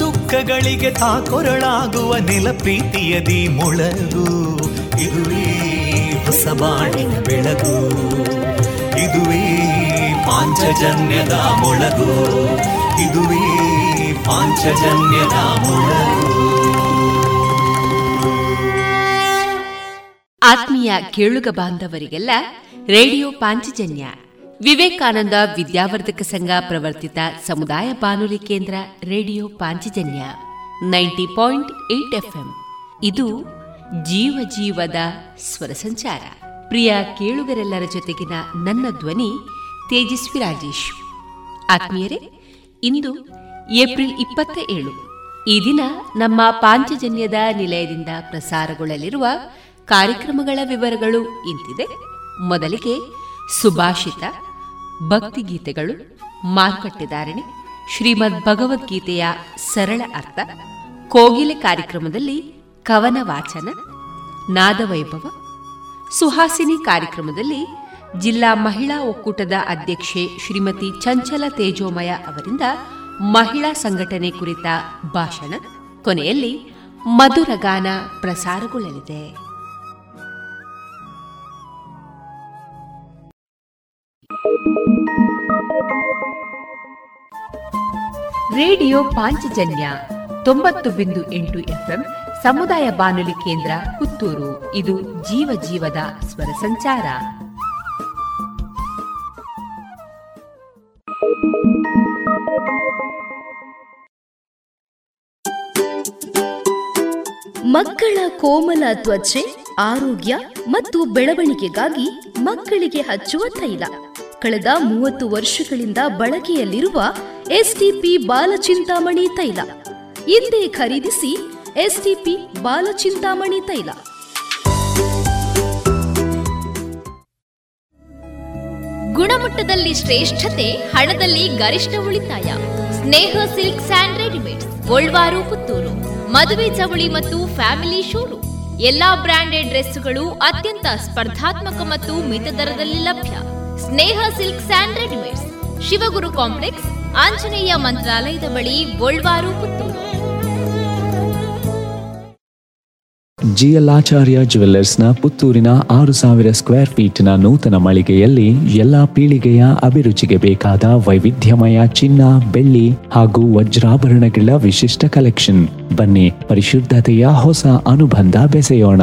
ದುಃಖಗಳಿಗೆ ತಾಕೊರಳಾಗುವ ನಿಲ ಪ್ರೀತಿಯದಿ ಮೊಳಗು. ಇದುವೇ ಹೊಸ ಬಾಳಿನ ಬೆಳಗು. ಇದುವೇ ಪಾಂಚಜನ್ಯದ ಮೊಳಗು. ಇದುವೇ ಪಾಂಚಜನ್ಯದ ಮೊಳಗು. ಆತ್ಮೀಯ ಕೇಳುಗ ಬಾಂಧವರಿಗೆಲ್ಲ ರೇಡಿಯೋ ಪಾಂಚಜನ್ಯ ವಿವೇಕಾನಂದ ವಿದ್ಯಾವರ್ಧಕ ಸಂಘ ಪ್ರವರ್ತಿತ ಸಮುದಾಯ ಬಾನುಲಿ ಕೇಂದ್ರ radio Panchajanya ninety point eight FM. ಇದು ಜೀವ ಜೀವದ ಸ್ವರ ಸಂಚಾರ. ಪ್ರಿಯ ಕೇಳುಗರೆಲ್ಲರ ಜೊತೆಗಿನ ನನ್ನ ಧ್ವನಿ ತೇಜಸ್ವಿ ರಾಜೇಶ್. ಆತ್ಮೀಯರೇ, ಇಂದು ಏಪ್ರಿಲ್ ಇಪ್ಪತ್ತ ಏಳು. ಈ ದಿನ ನಮ್ಮ ಪಾಂಚಜನ್ಯದ ನಿಲಯದಿಂದ ಪ್ರಸಾರಗೊಳ್ಳಲಿರುವ ಕಾರ್ಯಕ್ರಮಗಳ ವಿವರಗಳು ಇಂತಿದೆ. ಮೊದಲಿಗೆ ಸುಭಾಷಿತ ಭಕ್ತಿಗೀತೆಗಳು ಮಾರುಕಟ್ಟೆದಾರಣೆ, ಶ್ರೀಮದ್ ಭಗವದ್ಗೀತೆಯ ಸರಳ ಅರ್ಥ, ಕೋಗಿಲೆ ಕಾರ್ಯಕ್ರಮದಲ್ಲಿ ಕವನ ವಾಚನ, ನಾದವೈಭವ, ಸುಹಾಸಿನಿ ಕಾರ್ಯಕ್ರಮದಲ್ಲಿ ಜಿಲ್ಲಾ ಮಹಿಳಾ ಒಕ್ಕೂಟದ ಅಧ್ಯಕ್ಷೆ ಶ್ರೀಮತಿ ಚಂಚಲ ತೇಜೋಮಯ ಅವರಿಂದ ಮಹಿಳಾ ಸಂಘಟನೆ ಕುರಿತ ಭಾಷಣ, ಕೊನೆಯಲ್ಲಿ ಮಧುರಗಾನ ಪ್ರಸಾರಗೊಳ್ಳಲಿದೆ. ರೇಡಿಯೋ ಪಾಂಚಜನ್ಯ ತೊಂಬತ್ತು ಬಿಂದು ಎಂಟು ಎಫ್ಎಂ ಸಮುದಾಯ ಬಾನುಲಿ ಕೇಂದ್ರ ಪುತ್ತೂರು. ಇದು ಜೀವ ಜೀವದ ಸ್ವರ ಸಂಚಾರ. ಮಕ್ಕಳ ಕೋಮಲ ತ್ವಚೆ, ಆರೋಗ್ಯ ಮತ್ತು ಬೆಳವಣಿಗೆಗಾಗಿ ಮಕ್ಕಳಿಗೆ ಹಚ್ಚುವ ತೈಲ. ಕಳೆದ ಮೂವತ್ತು ವರ್ಷಗಳಿಂದ ಬಳಕೆಯಲ್ಲಿರುವ ಎಸ್ಟಿಪಿ ಬಾಲಚಿಂತಾಮಣಿ ತೈಲ. ಇಂದೇ ಖರೀದಿಸಿ ಎಸ್ಟಿಪಿ ಬಾಲಚಿಂತಾಮಣಿ ತೈಲ. ಗುಣಮಟ್ಟದಲ್ಲಿ ಶ್ರೇಷ್ಠತೆ, ಹಣದಲ್ಲಿ ಗರಿಷ್ಠ ಉಳಿತಾಯ. Sneha silk and readymade Golwar, Puttur. ಮದುವೆ ಚವಳಿ ಮತ್ತು ಫ್ಯಾಮಿಲಿ ಶೋರೂಮ್. ಎಲ್ಲಾ ಬ್ರಾಂಡೆಡ್ ಡ್ರೆಸ್ಗಳು ಅತ್ಯಂತ ಸ್ಪರ್ಧಾತ್ಮಕ ಮತ್ತು ಮಿತ ದರದಲ್ಲಿ ಲಭ್ಯ. Sneha silks and readymades, Shivaguru complex, Anjaneya ಮಂತ್ರಾಲಯದ ಬಳಿ ಜಿಯಲಾಚಾರ್ಯ ಜುವೆಲ್ಲರ್ಸ್ನ ಪುತ್ತೂರಿನ ಆರು ಸಾವಿರ ಸ್ಕ್ವೇರ್ ಫೀಟ್ನ ನೂತನ ಮಳಿಗೆಯಲ್ಲಿ ಎಲ್ಲಾ ಪೀಳಿಗೆಯ ಅಭಿರುಚಿಗೆ ಬೇಕಾದ ವೈವಿಧ್ಯಮಯ ಚಿನ್ನ, ಬೆಳ್ಳಿ ಹಾಗೂ ವಜ್ರಾಭರಣಗಳ ವಿಶಿಷ್ಟ ಕಲೆಕ್ಷನ್. ಬನ್ನಿ, ಪರಿಶುದ್ಧತೆಯ ಹೊಸ ಅನುಬಂಧ ಬೆಸೆಯೋಣ.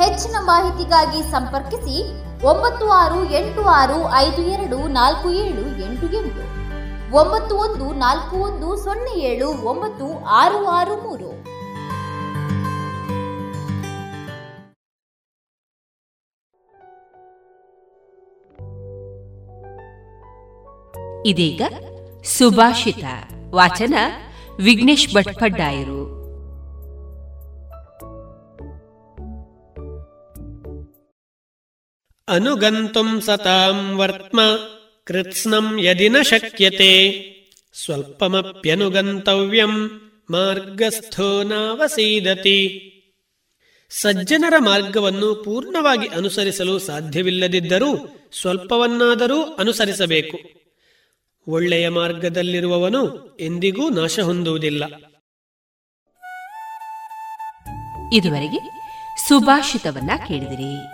ಹೆಚ್ಚಿನ ಮಾಹಿತಿಗಾಗಿ ಸಂಪರ್ಕಿಸಿ ಒಂಬತ್ತು ಆರು ಎಂಟು ಆರು ಐದು ಎರಡು ನಾಲ್ಕು ಏಳು ಎಂಟು ಎಂಟು, ಒಂಬತ್ತು ಒಂದು ನಾಲ್ಕು ಒಂದು ಸೊನ್ನೆ ಏಳು ಒಂಬತ್ತು ಆರು ಆರು ಮೂರು. ಇದೀಗ ಸುಭಾಷಿತ ವಾಚನ ವಿಘ್ನೇಶ್ ಭಟ್ಪಡ್ಡಾಯರು ಅನುಗಂತುಂ ಸತಾಂ ವರ್ತ್ಮ, ಕೃತ್ಸ್ನಂ ಯದಿ ನ ಶಕ್ಯತೆ. ಸ್ವಲ್ಪಮಪ್ಯನುಗಂತವ್ಯಂ, ಮಾರ್ಗಸ್ಥೋ ನಾವಸೀದತಿ. ಸಜ್ಜನರ ಮಾರ್ಗವನ್ನು ಪೂರ್ಣವಾಗಿ ಅನುಸರಿಸಲು ಸಾಧ್ಯವಿಲ್ಲದಿದ್ದರೂ ಸ್ವಲ್ಪವನ್ನಾದರೂ ಅನುಸರಿಸಬೇಕು. ಒಳ್ಳೆಯ ಮಾರ್ಗದಲ್ಲಿರುವವನು ಎಂದಿಗೂ ನಾಶ ಹೊಂದುವುದಿಲ್ಲ. ಇದುವರೆಗೆ ಸುಭಾಷಿತವನ್ನ ಕೇಳಿದಿರಿ.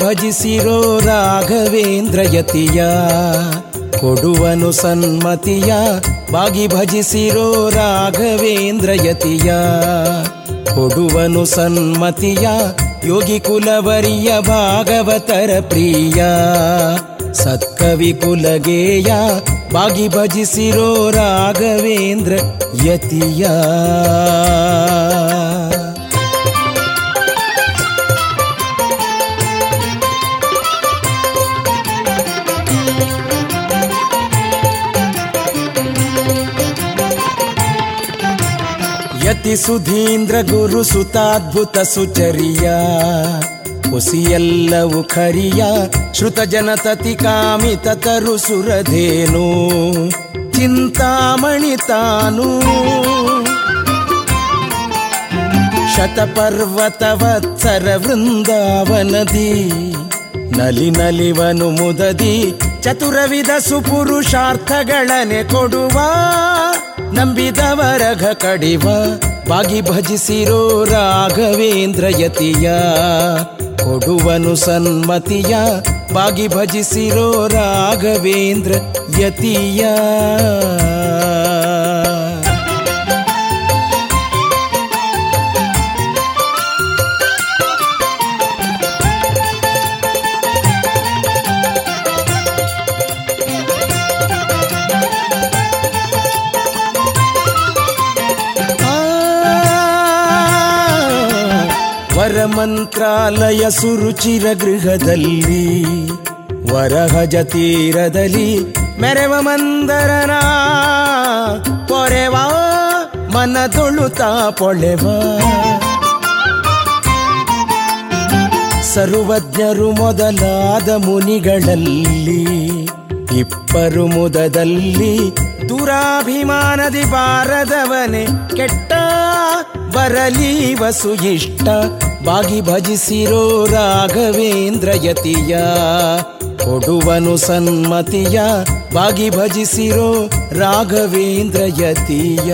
ಭಜಿಸಿರೋ ರಾಘವೇಂದ್ರ ಯತಿಯ, ಕೊಡುವನು ಸನ್ಮತಿಯ, ಬಾಗಿ ಭಜಿಸಿರೋ ರಾಘವೇಂದ್ರ ಯತಿಯ, ಕೊಡುವನು ಸನ್ಮತಿಯ, ಯೋಗಿ ಕುಲವರಿಯ ಭಾಗವತರ ಪ್ರಿಯ, ಸತ್ಕವಿ ಕುಲಗೇಯ, ಬಾಗಿ ಭಜಿಸಿರೋ ರಾಘವೇಂದ್ರ ಯತಿಯ. ಯತಿ ಸುಧೀಂದ್ರ ಗುರು ಸುತಾದ್ಭುತ ಸುಚರಿಯ. ಹುಸಿಯೆಲ್ಲವು ಖರಿಯ. ಶ್ರುತ ಜನತತಿ ಕಾಮಿತ ತರು ಸುರಧೇನು. ಚಿಂತಾಮಣಿ ತಾನು. ಶತಪರ್ವತವತ್ಸರ ವೃಂದಾವನದಿ. ನಲಿ ನಲಿವನು ಮುದದಿ. ಚತುರವಿಧ ಸುಪುರುಷಾರ್ಥಗಳನೆ ಕೊಡುವ. ನಂಬಿದವರಘ ಕಡಿವ. ಬಾಗಿ ಭಜಿಸಿರೋ ರಾಘವೇಂದ್ರ ಯತಿಯ ಕೊಡುವನು ಸನ್ಮತಿಯ ಬಾಗಿ ಭಜಿಸಿರೋ ರಾಘವೇಂದ್ರ ಯತಿಯ. ವರಮಂತ್ರಾಲಯ ಸುರುಚಿರ ಗೃಹದಲ್ಲಿ ವರಹಜ ತೀರದಲ್ಲಿ ಮೆರವ ಮಂದರನ, ಪೊರೆವ ಮನದೊಳುತ ಪೊಳೆವ. ಸರ್ವಜ್ಞರು ಮೊದಲಾದ ಮುನಿಗಳಲ್ಲಿ, ಇಪ್ಪರು ಮುದದಲ್ಲಿ ದುರಾಭಿಮಾನದಿ ಬಾರದವನೆ, ಕೆಟ್ಟ ಬರಲಿ ವಸು ಇಷ್ಟ ಬಾಗಿ ಭಜಿಸಿರೋ ರಾಘವೇಂದ್ರ ಯತಿಯ ಕೊಡುವನು ಸನ್ಮತಿಯ ಬಾಗಿ ಭಜಿಸಿರೋ ರಾಘವೇಂದ್ರ ಯತಿಯ.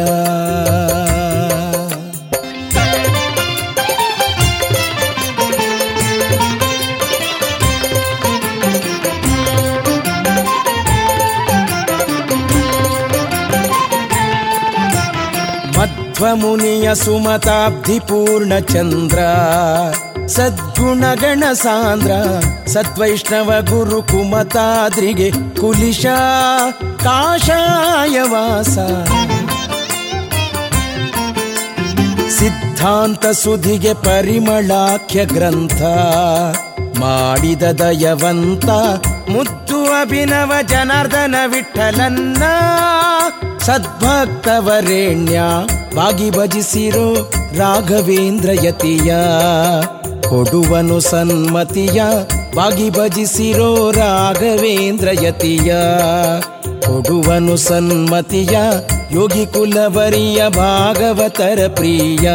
ಮಧ್ವಮುನಿಯ ಸುಮತಾಬ್ಧಿ ಚಂದ್ರ ಸದ್ಗುಣಗಣ ಸಾಂದ್ರ ಸದ್ವೈಷ್ಣವ ಗುರು ಕುಮತಾದ್ರಿಗೆ ಕುಲಿಶ ಕಾಷಾಯವಾಸ ಸಿದ್ಧಾಂತ ಸುಧಿಗೆ ಪರಿಮಳಾಖ್ಯ ಗ್ರಂಥ, ಮಾಡಿದ ದಯವಂತ ಮುತ್ತು ಅಭಿನವ ಜನಾರ್ದನ ವಿಠಲನ್ನ, ಸದ್ಭಕ್ತವರೇಣ್ಯ ಬಾಗಿ ಭಜಿಸಿರೋ ರಾಘವೇಂದ್ರ ಯತಿಯ, ಕೊಡುವನು ಸನ್ಮತಿಯ, ಬಾಗಿ ಭಜಿಸಿರೋ ರಾಘವೇಂದ್ರ ಯತಿಯ, ಕೊಡುವನು ಸನ್ಮತಿಯ, ಯೋಗಿ ಕುಲವರಿಯ ಭಾಗವತರ ಪ್ರಿಯ,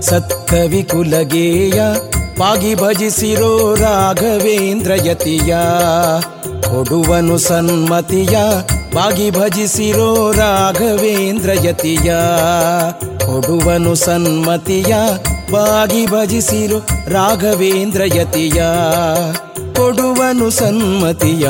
ಸತ್ಕವಿ ಕುಲಗೇಯ ಪಾಗಿ ಭಜಿಸಿರೋ ರಾಘವೇಂದ್ರ ಯತಿಯ, ಕೊಡುವನು ಸನ್ಮತಿಯ ಬಾಗಿ ಭಜಿಸಿರೋ ರಾಘವೇಂದ್ರ ಯತಿಯ ಕೊಡುವನು ಸನ್ಮತಿಯ ಬಾಗಿ ಭಜಿಸಿರೋ ರಾಘವೇಂದ್ರ ಯತಿಯ ಕೊಡುವನು ಸನ್ಮತಿಯ.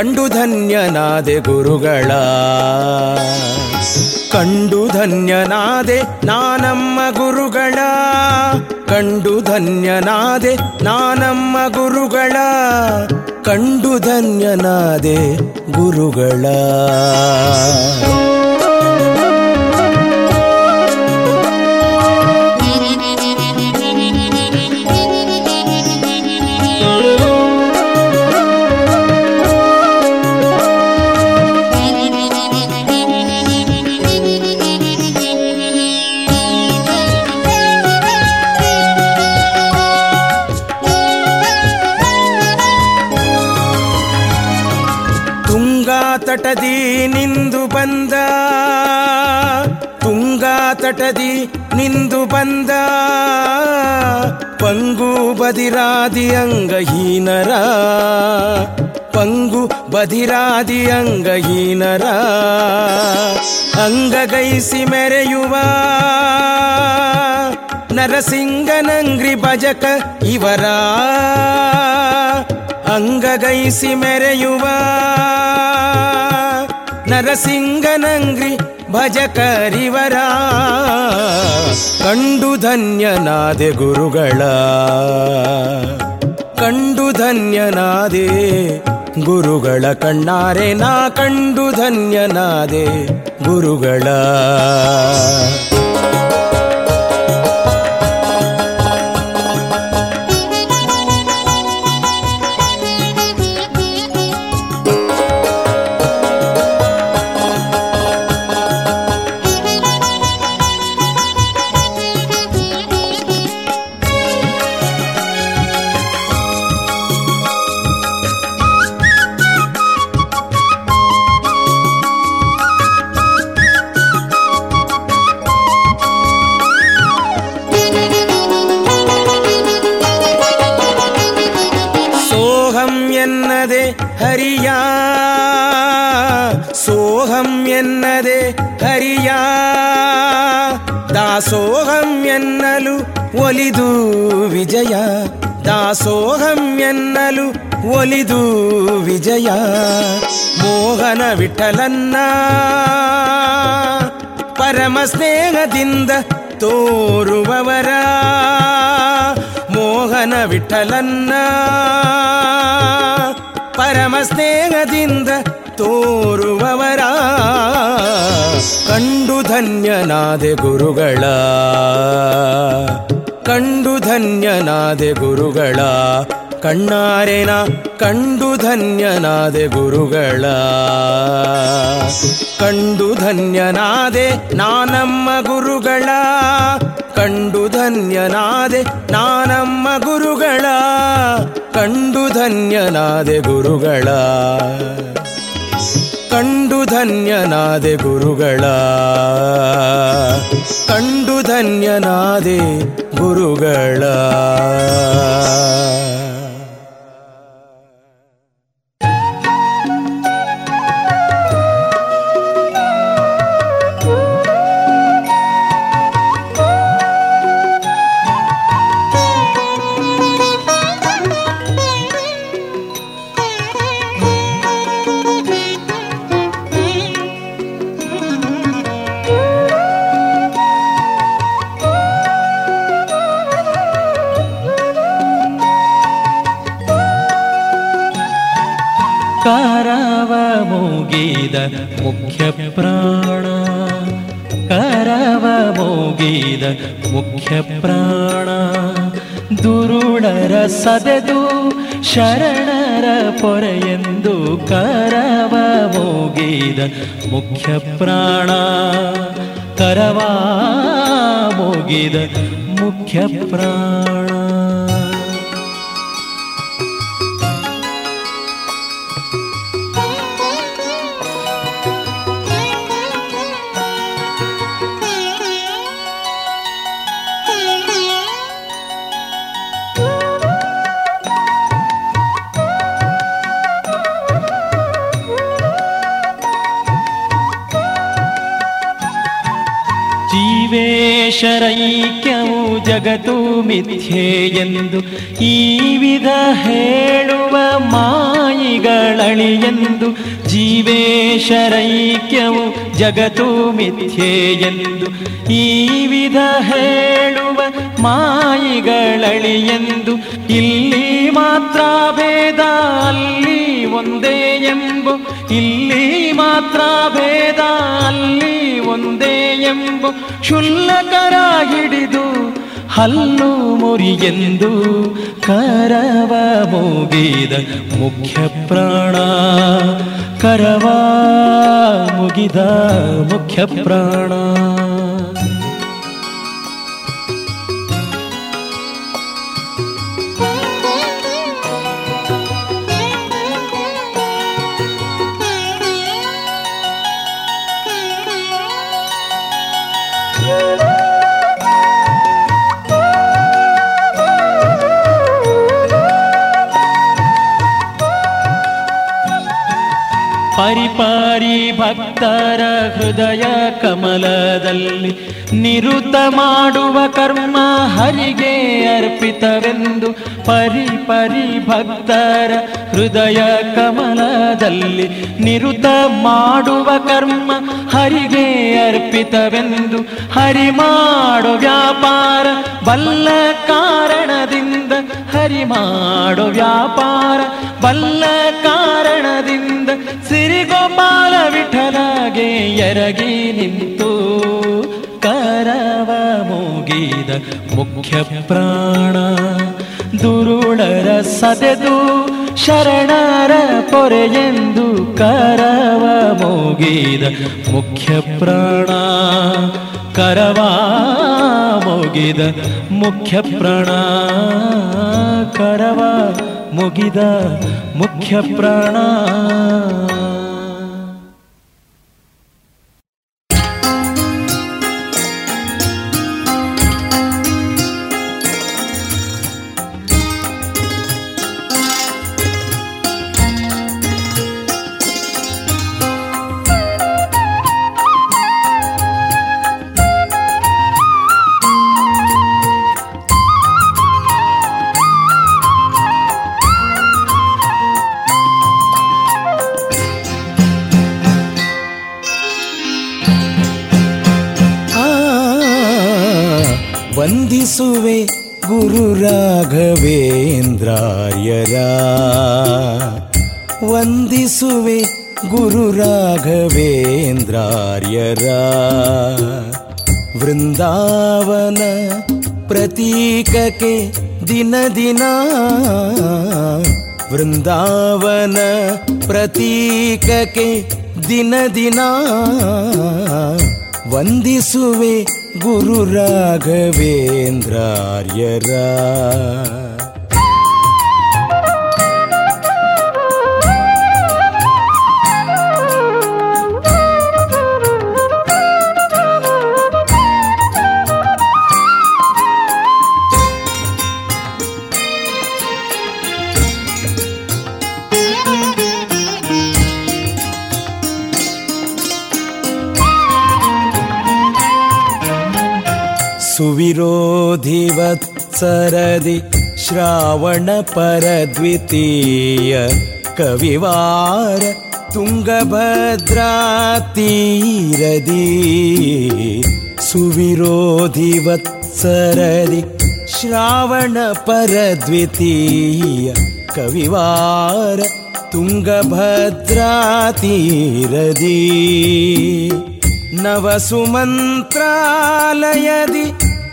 ಕಂಡು ಧನ್ಯನಾದೆ ಗುರುಗಳ. ಕಂಡು ಧನ್ಯನಾದೆ ನಾನಮ್ಮ ಗುರುಗಳ. ಕಂಡು ಧನ್ಯನಾದೆ ನಾನಮ್ಮ ಗುರುಗಳ. ಕಂಡು ಧನ್ಯನಾದೆ ಗುರುಗಳ. ತಟದಿ ನಿಂದು ಬಂದ, ತುಂಗಾ ತಟದಿ ನಿಂದು ಬಂದ, ಪಂಗು ಬದಿರಾದಿ ಅಂಗಹೀನರ, ಪಂಗು ಬದಿರಾದಿ ಅಂಗಹೀನರ, ಅಂಗಗೈಸಿ ಮೆರೆಯುವ ನರಸಿಂಗನಂಗ್ರಿ ಭಜಕ ಇವರ, ಅಂಗಗೈಸಿ ಮೆರೆಯುವ ನರಸಿಂಗನಂಗ್ರಿ ಭಜಕರಿವರ ಕಂಡು ಧನ್ಯನಾದೆ ಗುರುಗಳ. ಕಂಡು ಧನ್ಯನಾದೆ ಗುರುಗಳ ಕಣ್ಣಾರೆ ನಾ ಕಂಡು ಧನ್ಯನಾದೆ ಗುರುಗಳ. ಹರಿಯ. ಸೋಹಂ ಎನ್ನದೆ ಹರಿಯ. ದಾಸೋಹಂ ಎನ್ನಲು ಒಲಿದು ವಿಜಯ. ದಾಸೋಹಂ ಎನ್ನಲು ಒಲಿದು ವಿಜಯ. ಮೋಹನ ವಿಠಲನ್ನ ಪರಮ ಸ್ನೇಹದಿಂದ ತೋರುವವರ. ಮೋಹನ ವಿಠಲನ್ನ ಪರಮ ಸ್ನೇಹದಿಂದ ತೋರುವವರ. ಕಂಡು ಧನ್ಯನಾದೆ ಗುರುಗಳ. ಕಂಡು ಧನ್ಯನಾದೆ ಗುರುಗಳ. ಕಣ್ಣಾರೆನ ಕಂಡು ಧನ್ಯನಾದೆ ಗುರುಗಳ. ಕಂಡು ಧನ್ಯನಾದೆ ನಾನಮ್ಮ ಗುರುಗಳ. ಕಂಡು ಧನ್ಯನಾದೆ ನಾನಮ್ಮ ಗುರುಗಳ. ಕಂಡು ಧನ್ಯನಾದೆ ಗುರುಗಳ. ಕಂಡು ಧನ್ಯನಾದೆ ಗುರುಗಳ. ಕಂಡು ಧನ್ಯನಾದೆ ಗುರುಗಳ. ಮುಗಿದ ಮುಖ್ಯ ಪ್ರಾಣ. ಕರವ ಮುಗಿದ ಮುಖ್ಯ ಪ್ರಾಣ. ದುರುಳರ ಸದೆದು ಶರಣರ ಪೊರೆಯೆಂದು ಕರವ ಮುಗಿದ ಮುಖ್ಯ ಪ್ರಾಣ. ಕರವ ಮುಗಿದ ಮುಖ್ಯ ಪ್ರಾಣ. ಜೀವೇಶರೈಕ್ಯವು ಜಗತ್ತು ಮಿಥ್ಯೆ ಎಂದು ಈ ವಿಧ ಹೇಳುವ ಮಾಯಿಗಳಳಿಯೆಂದು ಜೀವೇಶರೈಕ್ಯವು ಜಗತ್ತು ಮಿಥ್ಯೆ ಎಂದು ಈ ವಿಧ ಹೇಳುವ ಮಾಯಿಗಳಳಿಯೆಂದು ಇಲ್ಲಿ ಮಾತ್ರ ಭೇದ, ಅಲ್ಲಿ ಒಂದೇ ಎಂಬು. ಇಲ್ಲಿ ಮಾತ್ರ ಭೇದ, ಅಲ್ಲಿ ಒಂದೇ ಎಂಬು. ಕ್ಷುಲ್ಲಕರ ಹಿಡಿದು ಹಲ್ಲು ಮುರಿಯೆಂದು ಕರವ ಮುಗಿದ ಮುಖ್ಯ ಪ್ರಾಣ. ಕರವ ಮುಗಿದ ಮುಖ್ಯ ಪ್ರಾಣ. ಭಕ್ತರ ಹೃದಯ ಕಮಲದಲ್ಲಿ ನಿರುತ ಮಾಡುವ ಕರ್ಮ ಹರಿಗೆ ಅರ್ಪಿತವೆಂದು ಪರಿ ಪರಿ ಭಕ್ತರ ಹೃದಯ ಕಮಲದಲ್ಲಿ ನಿರುತ ಮಾಡುವ ಕರ್ಮ ಹರಿಗೆ ಅರ್ಪಿತವೆಂದು ಹರಿ ಮಾಡೋ ವ್ಯಾಪಾರ ಬಲ್ಲ ಕಾರಣದಿಂದ ಹರಿ ಮಾಡೋ ವ್ಯಾಪಾರ ಬಲ್ಲ ಕಾರಣದಿಂದ ಸಿರಿಗೋಪಾಲ ವಿಠಲಾಗೆ ಎರಗಿ ನಿಂತು. ಕರವ ಮುಗಿದ ಮುಖ್ಯ ಪ್ರಾಣ ದುರುಳರ ಸದೆದು ಶರಣರ ಪೊರೆಯೆಂದು ಕರವ ಮುಗಿದ ಮುಖ್ಯ ಪ್ರಾಣ ಕರವ ಮುಗಿದ ಮುಖ್ಯ ಪ್ರಾಣ. ಕರವ ಮುಗಿದ ಮುಖ್ಯ ಪ್ರಾಣ. ಪ್ರತೀಕಕ್ಕೆ ದಿನ ದಿನ ವೃಂದಾವನ ಪ್ರತೀಕಕ್ಕೆ ದಿನ ದಿನ ವಂದಿಸುವೆ ಗುರು ರಾಘವೇಂದ್ರಾರ್ಯರ विरोधिवत्सरदि श्रावणपरद्वितीय कविवार तुङ्गभद्रातीरदि सुविरोधिवत्सरदि श्रावणपरद्वितीय कविवार तुङ्गभद्रातीरदि नवसुमन्त्रालयदि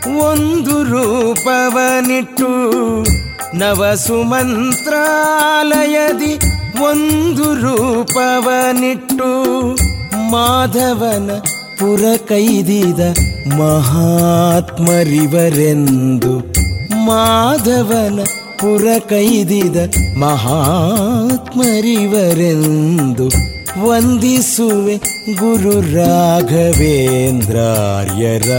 ಒಂದು ರೂಪವನಿಟ್ಟು ನವಸುಮಂತ್ರಾಲಯದಿ ಒಂದು ರೂಪವನಿಟ್ಟು ಮಾಧವನ ಪುರ ಕೈದಿದ ಮಹಾತ್ಮರಿವರೆಂದು ಮಾಧವನ ಪುರ ಕೈದಿದ ಮಹಾತ್ಮರಿವರೆಂದು ವಂದಿಸುವೆ ಗುರು ರಾಘವೇಂದ್ರಾರ್ಯರ.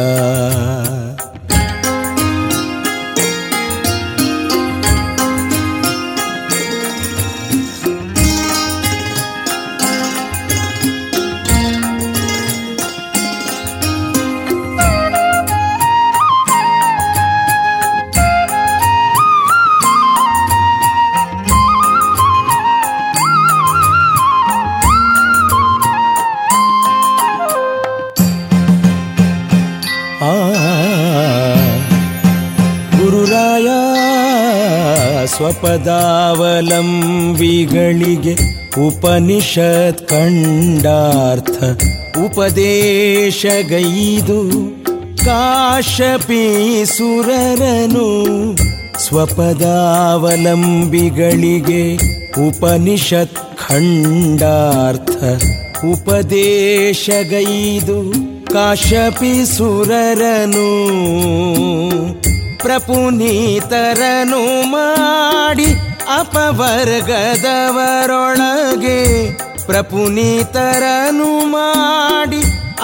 ಸ್ವಪದಾವಲಂಬಿಗಳಿಗೆ ಉಪನಿಷತ್ ಕಂಡಾರ್ಥ ಉಪದೇಶಗೈದು ಕಾಶಪೀಸುರರನು ಸ್ವಪದಾವಲಂಬಿಗಳಿಗೆ ಉಪನಿಷತ್ ಖಂಡಾರ್ಥ ಉಪದೇಶಗೈದು ಕಾಶಪಿಸುರರನು ಪ್ರಪುನೀತರನು ಮಾಡಿ ಅಪವರ್ಗದವರೊಳಗೆ ಪ್ರಪುನೀತರನು ಮಾಡಿ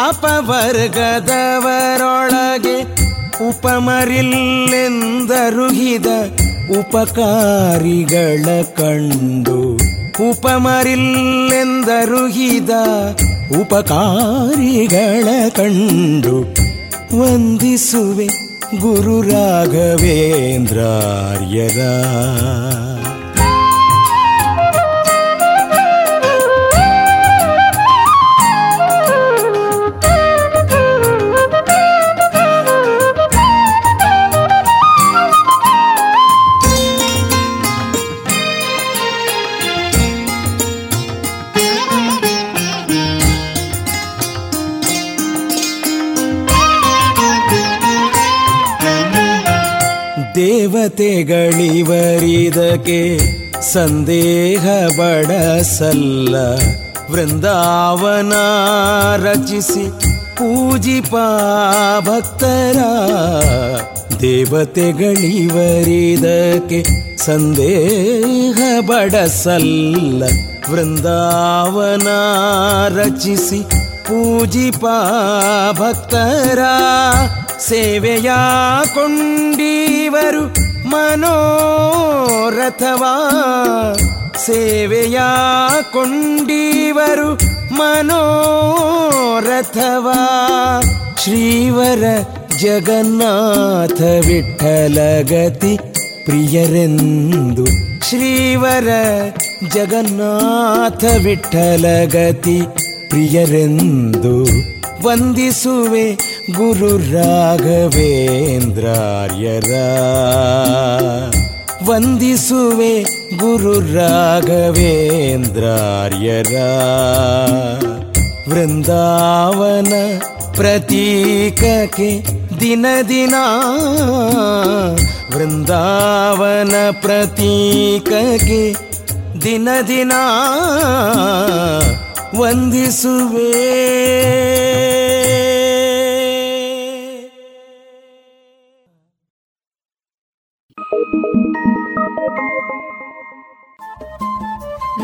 ಅಪವರ್ಗದವರೊಳಗೆ ಉಪಮರಿಲ್ಲೆಂದರುಹಿದ ಉಪಕಾರಿಗಳ ಕಂಡು ಉಪಮರಿಲ್ಲೆಂದರುಹಿದ ಉಪಕಾರಿಗಳ ಕಂಡು ವಂದಿಸುವೆ. ಗುರು ರಾಘವೇಂದ್ರಾರ್ಯರ ದೇವತೆಗಳಿವರಿದಕ್ಕೆ ಸಂದೇಹ ಬಡಸಲ್ಲ. ವೃಂದಾವನ ರಚಿಸಿ ಪೂಜಿಪಾ ಭಕ್ತರ ದೇವತೆಗಳಿವರಿದಕ್ಕೆ ಸಂದೇಹ ಬಡಸಲ್ಲ. ವೃಂದಾವನ ರಚಿಸಿ ಪೂಜಿಪ ಭಕ್ತರ ಸೇವೆಯ ಕೊಂಡೀವರು ಮನೋರಥವಾ ಸೇವೆಯ ಕೊಂಡೀವರು ಮನೋರಥವಾ ಶ್ರೀವರ ಜಗನ್ನಾಥ ವಿಠಲಗತಿ ಪ್ರಿಯರೆಂದು ಶ್ರೀವರ ಜಗನ್ನಾಥ ವಿಠಲಗತಿ ಪ್ರಿಯರೆಂದು ವಂದಿಸುವೆ ಗುರು ರಾಘವೇಂದ್ರಾರ್ಯರ ವಂದಿಸುವೆ ಗುರು ರಾಘವೇಂದ್ರಾರ್ಯರ ವೃಂದಾವನ ಪ್ರತೀಕಕ್ಕೆ ದಿನ ದಿನ ವೃಂದಾವನ ಪ್ರತೀಕಕ್ಕೆ ದಿನ ದಿನ ವಂದಿಸುವೆ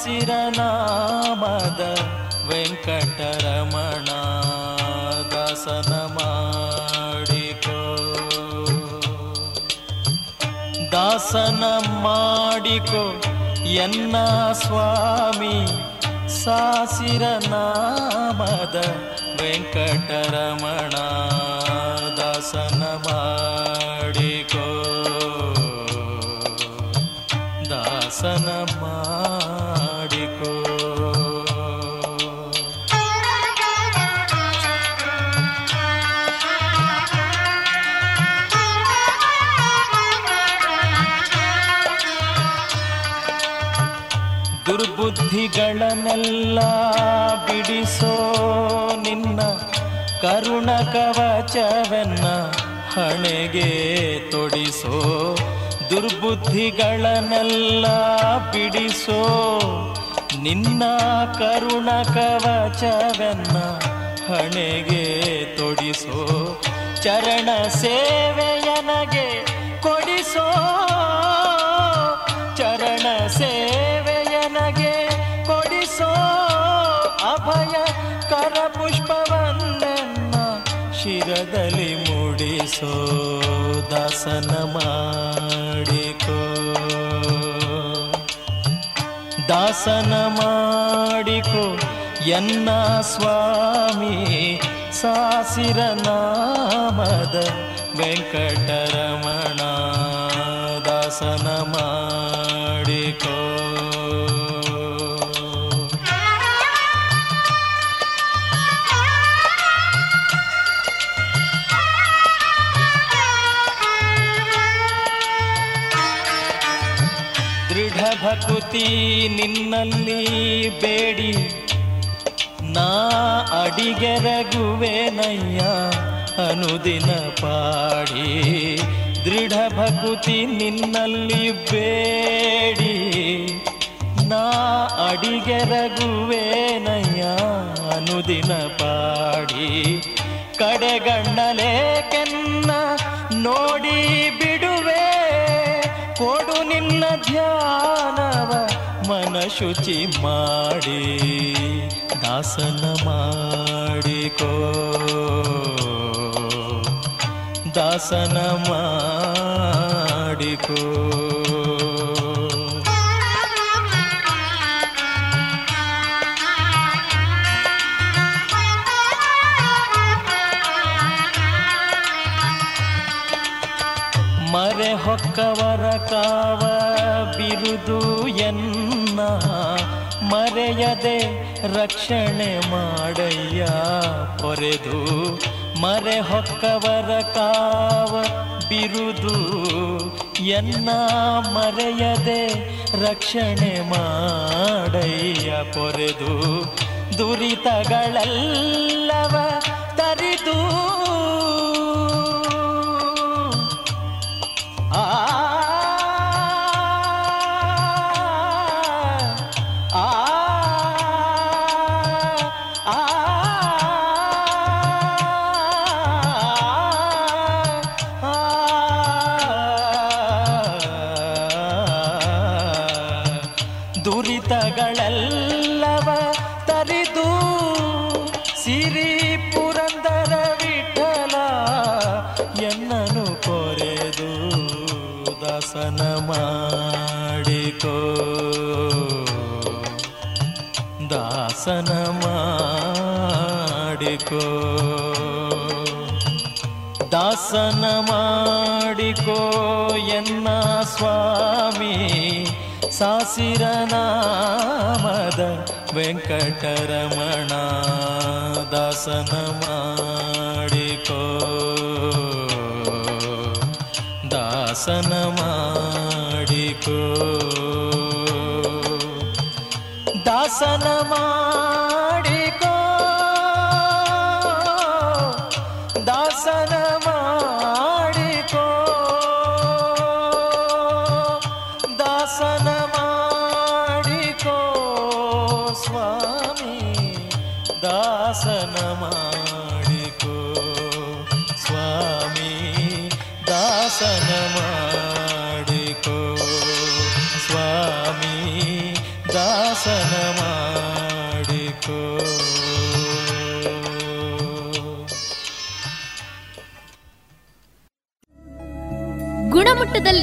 ಸಾಸಿರ ನಾಮದ ವೆಂಕಟರಮಣ ದಾಸನ ಮಾಡಿಕೋ. ದಾಸನ ಮಾಡಿಕೋ ಎನ್ನ ಸ್ವಾಮಿ ಸಾಸಿರ ನಾಮದ ವೆಂಕಟರಮಣ ದಾಸನ ಮಾಡಿಕೋ. ದಾಸನ ದುರ್ಬುದ್ಧಿಗಳನ್ನೆಲ್ಲ ಬಿಡಿಸೋ ನಿನ್ನ ಕರುಣ ಕವಚವೆನ್ನ ಹಣೆಗೆ ತೊಡಿಸೋ ದುರ್ಬುದ್ಧಿಗಳನ್ನೆಲ್ಲ ಬಿಡಿಸೋ ನಿನ್ನ ಕರುಣ ಕವಚವೆನ್ನ ಹಣೆಗೆ ತೊಡಿಸೋ ಚರಣ ಸೇವೆಯನಗೆ ಕೊಡಿಸೋ ಶಿರದಲ್ಲಿ ಮೂಡಿಸೋ ದಾಸನ ಮಾಡಿಕೋ. ದಾಸನ ಮಾಡಿಕೋ ಎನ್ನ ಸ್ವಾಮಿ ಸಾಸಿರ ನಾಮದ ವೆಂಕಟರಮಣ ದಾಸನ ಮಾಡಿಕೋ ಭಕುತಿ ನಿನ್ನಲ್ಲಿ ಬೇಡಿ. ನಾ ಅಡಿಗೆರಗುವೆನಯ್ಯ ಅನುದಿನ ಪಾಡಿ. ದೃಢ ಭಕುತಿ ನಿನ್ನಲ್ಲಿ ಬೇಡಿ. ನಾ ಅಡಿಗೆರಗುವೆನಯ್ಯ ಅನುದಿನ ಪಾಡಿ. ಕಡೆಗಣ್ಣಲೇಕೆನ್ನ ನೋಡಿ ನಿನ್ನ ಧ್ಯಾನವ ಮನ ಶುಚಿ ಮಾಡಿ ದಾಸನ ಮಾಡಿಕೋ ದಾಸನ ಮಾಡಿಕೋ ಮರೆ ಹೊಕ್ಕವರ ಮರೆಯದೆ ರಕ್ಷಣೆ ಮಾಡಯ್ಯ ಪೊರೆದು ಮರೆ ಹೊಕ್ಕವರ ಕಾವ ಬಿರುದು ಎನ್ನ ಮರೆಯದೆ ರಕ್ಷಣೆ ಮಾಡಯ್ಯ ಪೊರೆದು ದುರಿತಗಳೆಲ್ಲವ ತರಿದು ದಾಸನ ಮಾಡಿಕೋ ಎನ್ನ ಸ್ವಾಮಿ ಸಾಸಿರ ನಾಮದ ವೆಂಕಟರಮಣ ದಾಸನ ಮಾಡಿಕೋ ದಾಸನ ಮಾಡಿಕೋ ದಾಸನ ಮಾಡಿಕೋ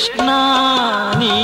ಕೃಷ್ಣ ನೀ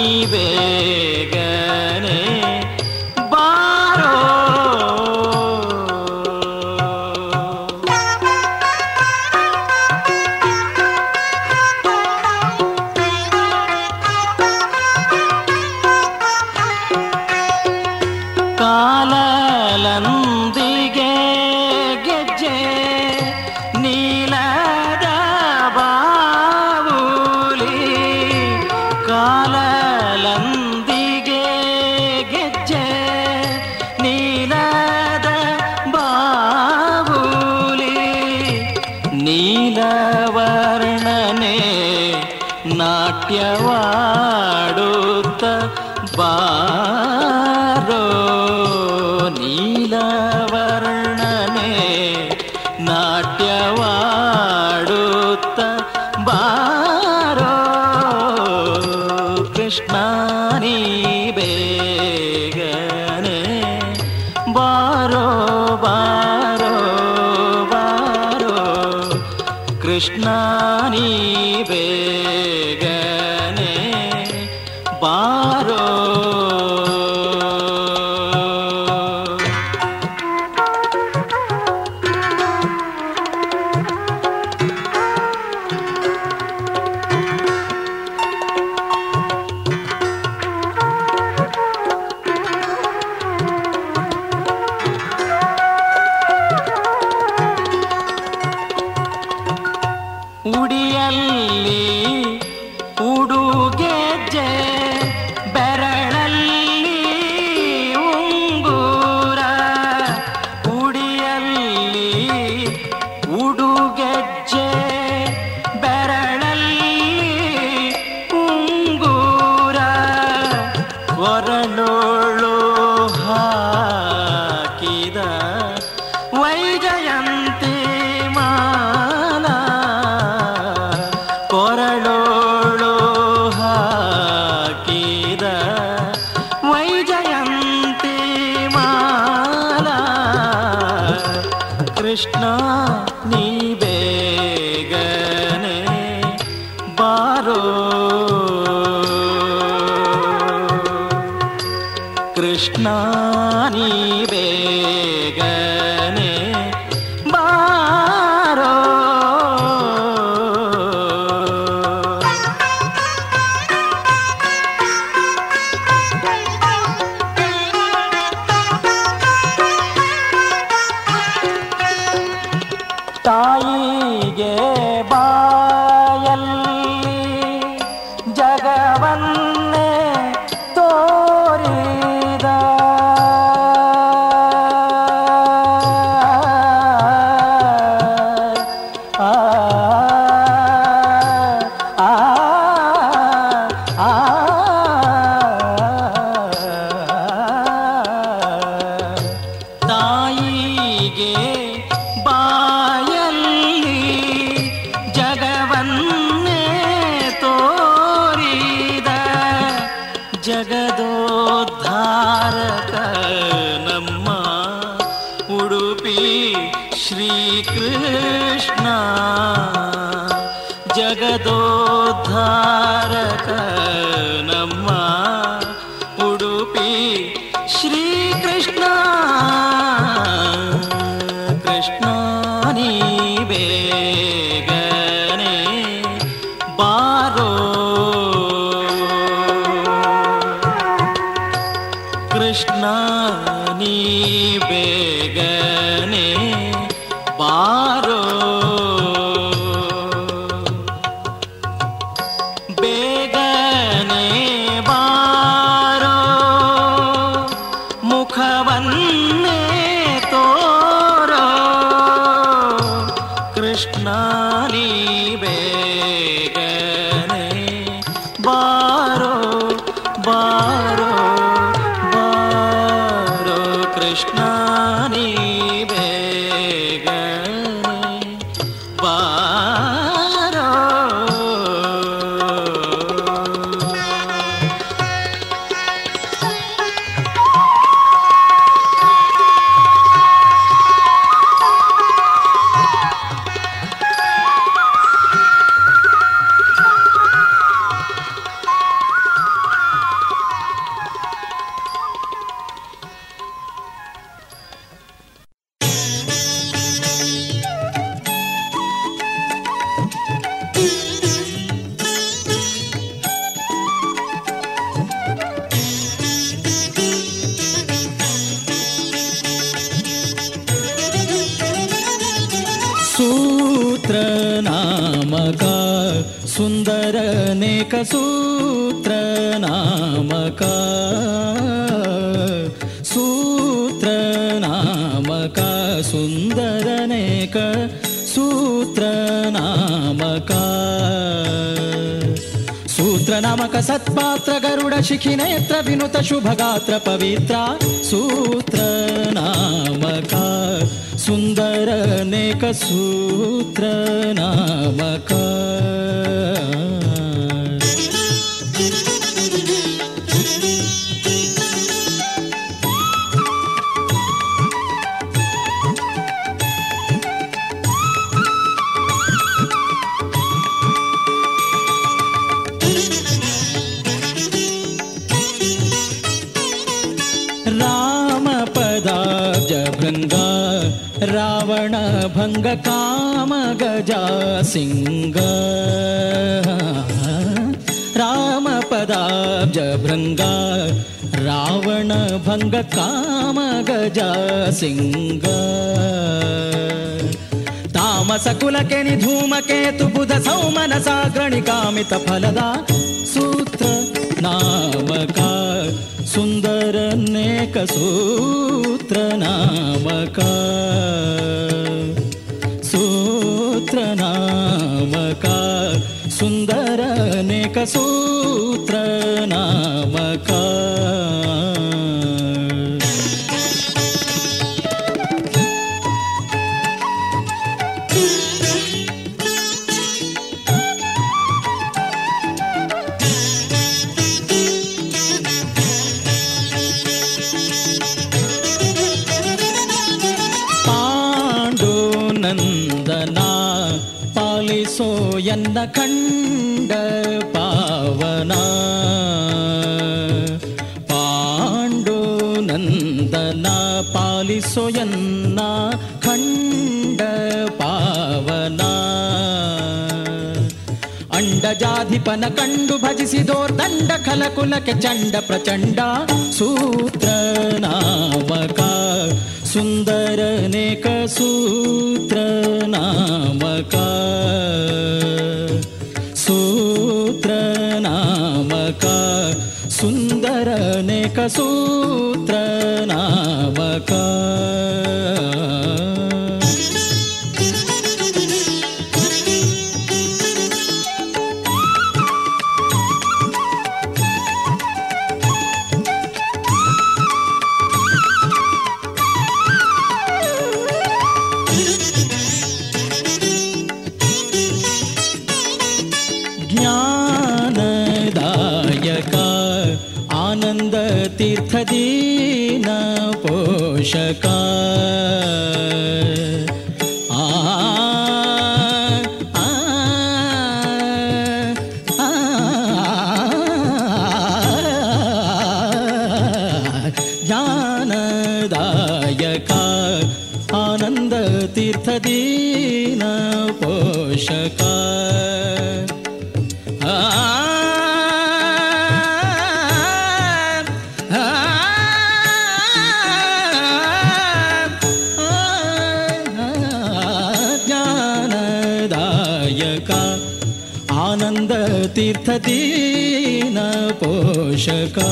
सूत्रनामक सत्पात्र गरुड शिखिनेत्र विनुत शुभगात्र पवित्रा सूत्र नामका सुन्दर नेक सूत्र नामका गजा सिंह रामपदाब्ज पदाब्ज भृङ्गा रावण भङ्ग काम गजा सिंह तामस कुलकेनि धूमकेतु बुध सौमन कामित फलदा सूत्र नामका सुन्दर नेक नामका सुन्दरनेकसूत्र नावका ಅಪ್ಪನ ಕಂಡು ಭಜಿಸಿದೋರ್ ದಂಡ ಖಲಕುಲಕ್ಕೆ ಚಂಡ ಪ್ರಚಂಡ. ಸೂತ್ರನಾಮಕ ಸುಂದರನೇಕ ಸೂತ್ರನಾಮಕ ಸೂತ್ರನಾಮಕ ಸುಂದರನೇಕ ಸೂತ್ರನಾಮಕ पोषका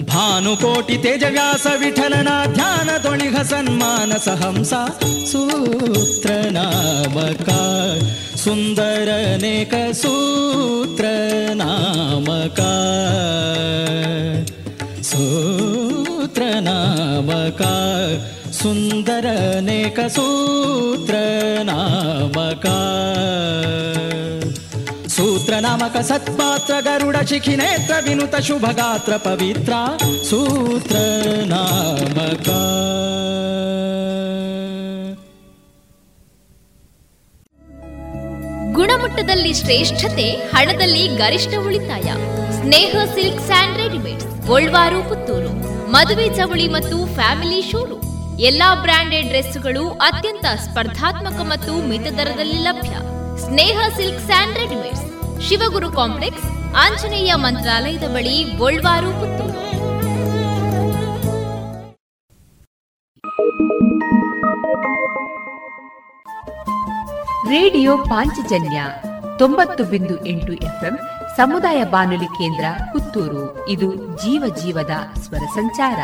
भानुकोटि तेजव्यास विठलना ध्यान दोणिघ शका भानुकोटितेजव्यासविठलना ध्यानतोणिघसन्मानसहंसा सूत्रनामकार। सुन्दरनेकसूत्र नामकारमकार सुन्दरनेकसूत्र नामकार नामका सूत्र नामक सत्पात्र गरुड शिखिनेत्र विनुत शुभगात्र पवित्रा सूत्र नामक ಗುಣಮಟ್ಟದಲ್ಲಿ ಶ್ರೇಷ್ಠತೆ ಹಣದಲ್ಲಿ ಗರಿಷ್ಠ ಉಳಿತಾಯ ಸ್ನೇಹ ಸಿಲ್ಕ್ ಸ್ಯಾಂಡ್ ರೆಡಿಮೇಡ್ಸ್ ಗೋಲ್ವಾರು ಪುತ್ತೂರು ಮದುವೆ ಚವಳಿ ಮತ್ತು ಫ್ಯಾಮಿಲಿ ಶೋರೂಮ್ ಎಲ್ಲಾ ಬ್ರಾಂಡೆಡ್ ಡ್ರೆಸ್ಗಳು ಅತ್ಯಂತ ಸ್ಪರ್ಧಾತ್ಮಕ ಮತ್ತು ಮಿತ ದರದಲ್ಲಿ ಲಭ್ಯ Sneha silk and readymades Shivaguru complex, Anjaneya ಮಂತ್ರಾಲಯದ ಬಳಿ, ಗೋಲ್ವಾರು ರೇಡಿಯೋ ಪಾಂಚಜನ್ಯ ತೊಂಬತ್ತು ಬಿಂದು ಎಂಟು ಎಫ್ಎಂ, ಸಮುದಾಯ ಬಾನುಲಿ ಕೇಂದ್ರ ಪುತ್ತೂರು. ಇದು ಜೀವ ಜೀವದ ಸ್ವರ ಸಂಚಾರ.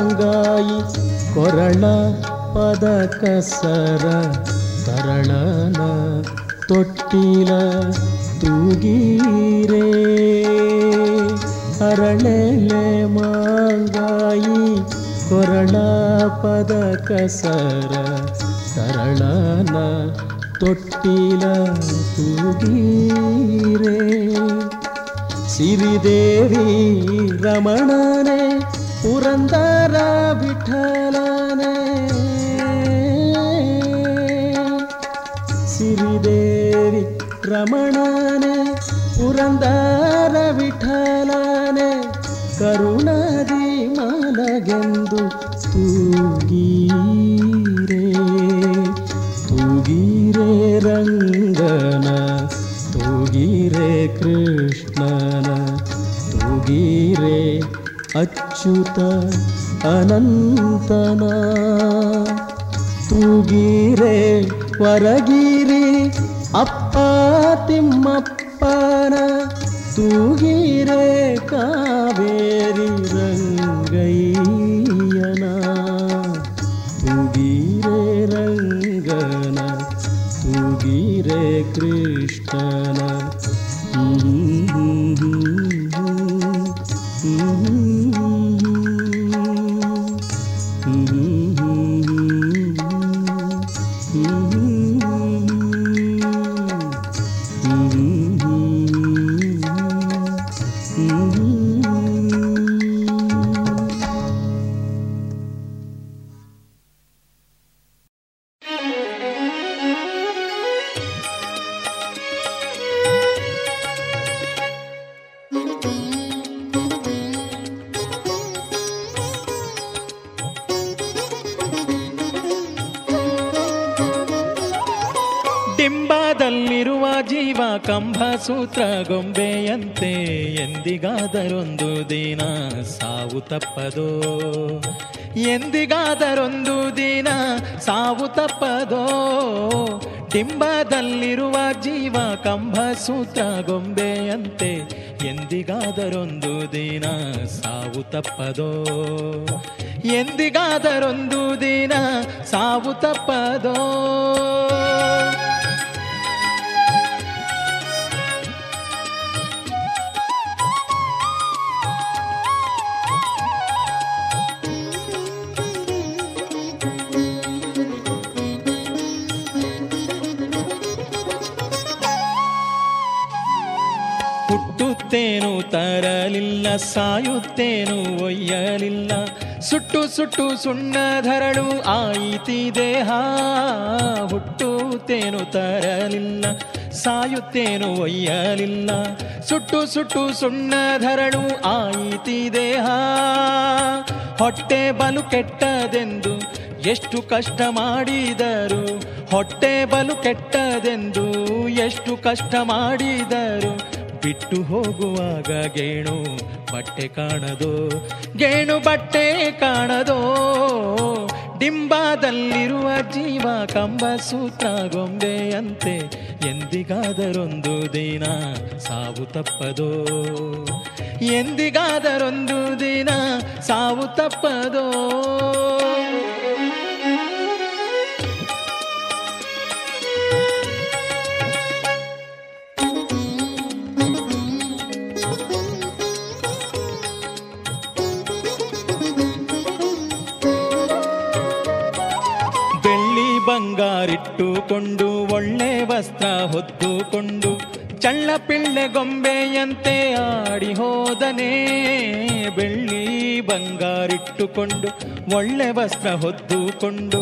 ಮಾಂಗಾಯಿ ಕೊರಳ ಪದ ಕಸರ ತರಳನ ತೊಟ್ಟಿಲ ತೂಗೀರೇ. ಅರಳೆಲೆ ಮಾಂಗಾಯಿ ಕೊರಳ ಪದ ಕಸರ ತರಳನ ತೊಟ್ಟಿಲ ತೂಗೀರೇ. ಸಿರಿದೇವಿ ರಮಣನೆ ಪುರಂದರ ವಿಠಲನೆ ಸಿರಿದೇವಿ ರಮಣನೆ ಪುರಂದರ ವಿಠಲನೆ ಕರುಣದಿ ಮಲಗೆಂದು ತೂಗೀರೇ ತೂಗೀರೇ ರಂಗನ, ತೂಗೀರೆ ಕೃಷ್ಣನ, ತೂಗೀರೆ ಅಚ್ಯುತ ಅನಂತನ. ತೂಗೀರೆ ವರಗಿರಿ ಅಪ್ಪ ತಿಮ್ಮಪ್ಪನ. ತೂಗೀರೆ ಕಾವೇರಿ ರಂಗಯ್ಯನ. ತೂಗೀರೆ ರಂಗನ. ತೂಗೀರೆ ಕೃಷ್ಣನ. ಹ್ಮ್ ತಪ್ಪದೋ. ಎಂದಿಗಾದರೊಂದು ದಿನ ಸಾವು ತಪ್ಪದೋ? ಡಿಂಬದಲ್ಲಿರುವ ಜೀವ ಕಂಬ ಸೂತ್ರ ಗೊಂಬೆಯಂತೆ ಎಂದಿಗಾದರೊಂದು ದಿನ ಸಾವು ತಪ್ಪದೋ? ಎಂದಿಗಾದರೊಂದು ದಿನ ಸಾವು ತಪ್ಪದೋ? ತರಲಿಲ್ಲ, ಸಾಯುತ್ತೇನು ಒಯ್ಯಲಿಲ್ಲ. ಸುಟ್ಟು ಸುಟ್ಟು ಸುಣ್ಣಧರಳು ಆಯಿತಿ ದೇಹ, ಹುಟ್ಟುತ್ತೇನು ತರಲಿಲ್ಲ, ಸಾಯುತ್ತೇನು ಒಯ್ಯಲಿಲ್ಲ. ಸುಟ್ಟು ಸುಟ್ಟು ಸುಣ್ಣಧರಳು ಆಯಿತಿ ದೇಹ, ಹೊಟ್ಟೆ ಬಲು ಕೆಟ್ಟದೆಂದು ಎಷ್ಟು ಕಷ್ಟ ಮಾಡಿದರು. ಹೊಟ್ಟೆ ಬಲು ಕೆಟ್ಟದೆಂದು ಎಷ್ಟು ಕಷ್ಟ ಮಾಡಿದರು. ಬಿಟ್ಟು ಹೋಗುವಾಗ ಗೇಣು ಬಟ್ಟೆ ಕಾಣದೋ, ಗೇಣು ಬಟ್ಟೆ ಕಾಣದೋ. ಡಿಂಬಾದಲ್ಲಿರುವ ಜೀವ ಕಂಬ ಸೂತ್ರ ಗೊಂಬೆಯಂತೆ ಎಂದಿಗಾದರೊಂದು ದಿನ ಸಾವು ತಪ್ಪದೋ. ಎಂದಿಗಾದರೊಂದು ದಿನ ಸಾವು ತಪ್ಪದೋ. ಬಂಗಾರಿಟ್ಟುಕೊಂಡು ಒಳ್ಳೆ ವಸ್ತ್ರ ಹೊತ್ತುಕೊಂಡು ಚಳ್ಳ ಪಿಳ್ಳೆ ಗೊಂಬೆಯಂತೆ ಆಡಿ ಹೋದನೇ. ಬೆಳ್ಳಿ ಬಂಗಾರಿಟ್ಟುಕೊಂಡು ಒಳ್ಳೆ ವಸ್ತ್ರ ಹೊತ್ತುಕೊಂಡು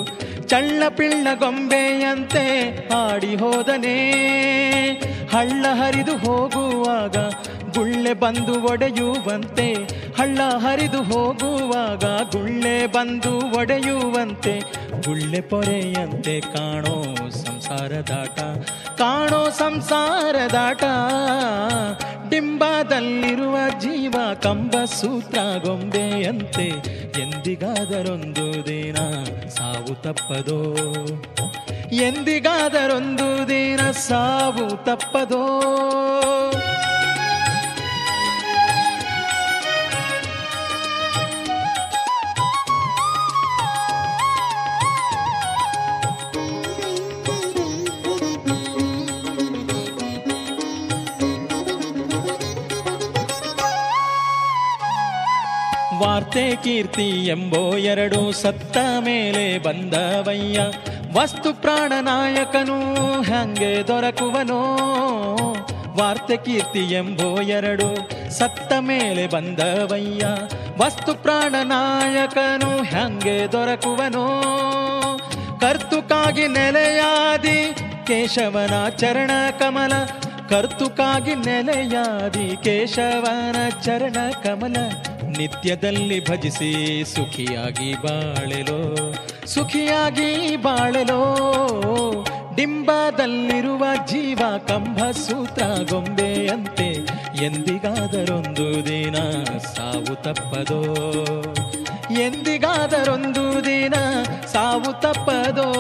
ಚಳ್ಳ ಪಿಳ್ಳ ಗೊಂಬೆಯಂತೆ ಆಡಿ ಹೋದನೇ. ಹಳ್ಳ ಹರಿದು ಹೋಗುವಾಗ ಗುಳ್ಳೆ ಬಂದು ಒಡೆಯುವಂತೆ, ಹಳ್ಳ ಹರಿದು ಹೋಗುವಾಗ ಗುಳ್ಳೆ ಬಂದು ಒಡೆಯುವಂತೆ, ಗುಳ್ಳೆ ಪೊರೆಯಂತೆ ಕಾಣೋ ಸಂಸಾರದಾಟ ಕಾಣೋ ಸಂಸಾರದಾಟ ಡಿಂಬದಲ್ಲಿರುವ ಜೀವ ಕಂಬ ಸೂತ್ರ ಗೊಂಬೆಯಂತೆ, ಎಂದಿಗಾದರೊಂದು ದಿನ ಸಾವು ತಪ್ಪದೋ? ಎಂದಿಗಾದರೊಂದು ದಿನ ಸಾವು ತಪ್ಪದೋ? ವಾರ್ತೆ ಕೀರ್ತಿ ಎಂಬೋ ಎರಡು ಸತ್ತ ಮೇಲೆ ಬಂದವಯ್ಯ. ವಸ್ತು ಪ್ರಾಣನಾಯಕನು ಹಂಗೆ ದೊರಕುವನೋ? ವಾರ್ತೆ ಕೀರ್ತಿ ಎಂಬೋ ಎರಡು ಸತ್ತ ಮೇಲೆ ಬಂದವಯ್ಯ. ವಸ್ತು ಪ್ರಾಣನಾಯಕನು ಹಂಗೆ ದೊರಕುವನೋ? ಕರ್ತುಕಾಗಿ ನೆಲೆಯಾದಿ ಕೇಶವನ ಚರಣ ಕಮಲ ಕರ್ತುಕಾಗಿ ನೆಲೆಯಾದಿ ಕೇಶವನ ಚರಣ ಕಮಲ ನಿತ್ಯದಲ್ಲಿ ಭಜಿಸಿ ಸುಖಿಯಾಗಿ ಬಾಳೆಲೋ ಸುಖಿಯಾಗಿ ಬಾಳೆಲೋ. ಡಿಂಬದಲ್ಲಿರುವ ಜೀವ ಕಂಬ ಸೂತ್ರ ಗೊಂಬೆಯಂತೆ ಎಂದಿಗಾದರೊಂದು ದಿನ ಸಾವು ತಪ್ಪದೋ. ಎಂದಿಗಾದರೊಂದು ದಿನ ಸಾವು ತಪ್ಪದೋ.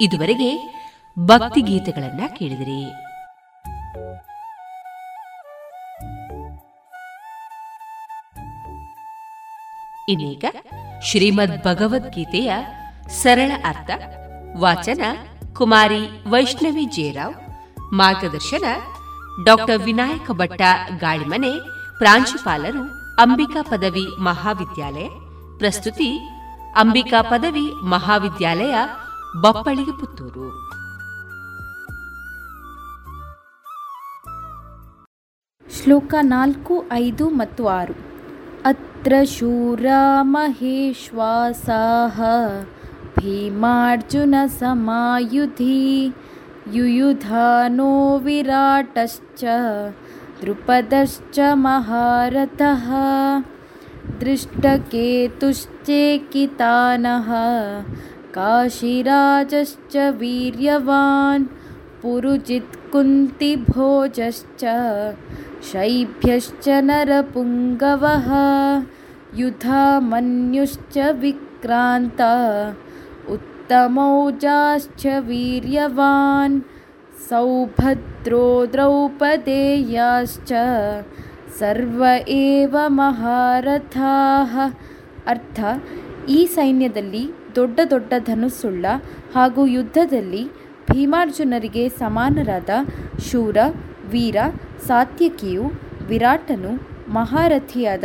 ಇದುವರೆಗೆ ಭಕ್ತಿ ಗೀತೆಗಳನ್ನ ಕೇಳಿದಿರಿ. ಇನ್ನೀಗ ಶ್ರೀಮದ್ ಭಗವದ್ಗೀತೆಯ ಸರಳ ಅರ್ಥ, ವಾಚನ ಕುಮಾರಿ ವೈಷ್ಣವಿ ಜೇರಾವ್ ಮಾರ್ಗದರ್ಶನ ಡಾಕ್ಟರ್ ವಿನಾಯಕ ಭಟ್ಟ ಗಾಳಿಮನೆ, ಪ್ರಾಂಶುಪಾಲರು ಅಂಬಿಕಾ ಪದವಿ ಮಹಾವಿದ್ಯಾಲಯ, ಪ್ರಸ್ತುತಿ ಅಂಬಿಕಾ ಪದವಿ ಮಹಾವಿದ್ಯಾಲಯ ಬಪ್ಪಳಿಗೆ ಪುತ್ತೂರು ಶ್ಲೋಕ ನಾಲ್ಕು, ಐದು ಮತ್ತು ಆರು. ಅತ್ರ ಶೂರ ಮಹೇಶ್ವಾಸಾಹ ಭೀಮಾರ್ಜುನ ಸಮಾಯುಧಿ, ಯುಯುಧಾನೋ ವಿರಾಟಶ್ಚ ದೃಪದಶ್ಚ ಮಹಾರಥಃ, ದೃಷ್ಟಕೇತುಶ್ಚೇಕಿತಾನಃ काशीराजश्च वीर्यवान् पुरुजित्कुन्तिभोजश्च शैभ्यश्च नरपुङ्गवः युधामन्युश्च विक्रान्त उत्तमौजाश्च वीर्यवान् सौभद्रो द्रौपदेयाश्च ಸರ್ವ ಏವ ಮಹಾರಥಾಹ ಅರ್ಥ ಈ ಸೈನ್ಯದಲ್ಲಿ ದೊಡ್ಡ ದೊಡ್ಡ ಧನುಸುಳ್ಳ ಹಾಗೂ ಯುದ್ಧದಲ್ಲಿ ಭೀಮಾರ್ಜುನರಿಗೆ ಸಮಾನರಾದ ಶೂರ, ವೀರ, ಸಾತ್ಯಕಿಯು, ವಿರಾಟನು, ಮಹಾರಥಿಯಾದ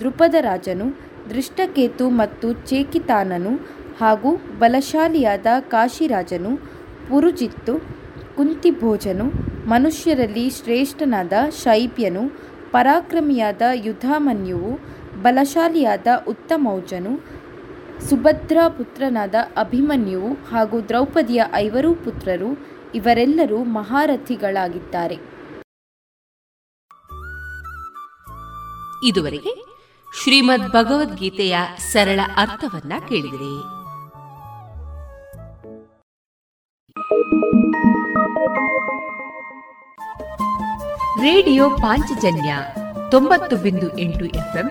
ದೃಪದರಾಜನು ದೃಷ್ಟಕೇತು ಮತ್ತು ಚೇಕಿತಾನನು ಹಾಗೂ ಬಲಶಾಲಿಯಾದ ಕಾಶಿರಾಜನು, ಪುರುಜಿತ್ತು, ಕುಂತಿಭೋಜನು, ಮನುಷ್ಯರಲ್ಲಿ ಶ್ರೇಷ್ಠನಾದ ಶೈಬ್ಯನು ಪರಾಕ್ರಮಿಯಾದ ಯುಧಾಮನ್ಯುವು ಬಲಶಾಲಿಯಾದ ಉತ್ತಮೌಜನು ಸುಭದ್ರ ಪುತ್ರನಾದ ಅಭಿಮನ್ಯು ಹಾಗೂ ದ್ರೌಪದಿಯ ಐವರೂ ಪುತ್ರರು ಇವರೆಲ್ಲರೂ ಮಹಾರಥಿಗಳಾಗಿದ್ದಾರೆ. ಇದುವರೆಗೆ ಶ್ರೀಮದ್ ಭಗವದ್ಗೀತೆಯ ಸರಳ ಅರ್ಥವನ್ನ ಕೇಳಿದಿರಿ. ರೇಡಿಯೋ ಪಾಂಚಜನ್ಯ ತೊಂಬತ್ತು ಬಿಂದು ಎಂಟು ಎಫ್ಎಂ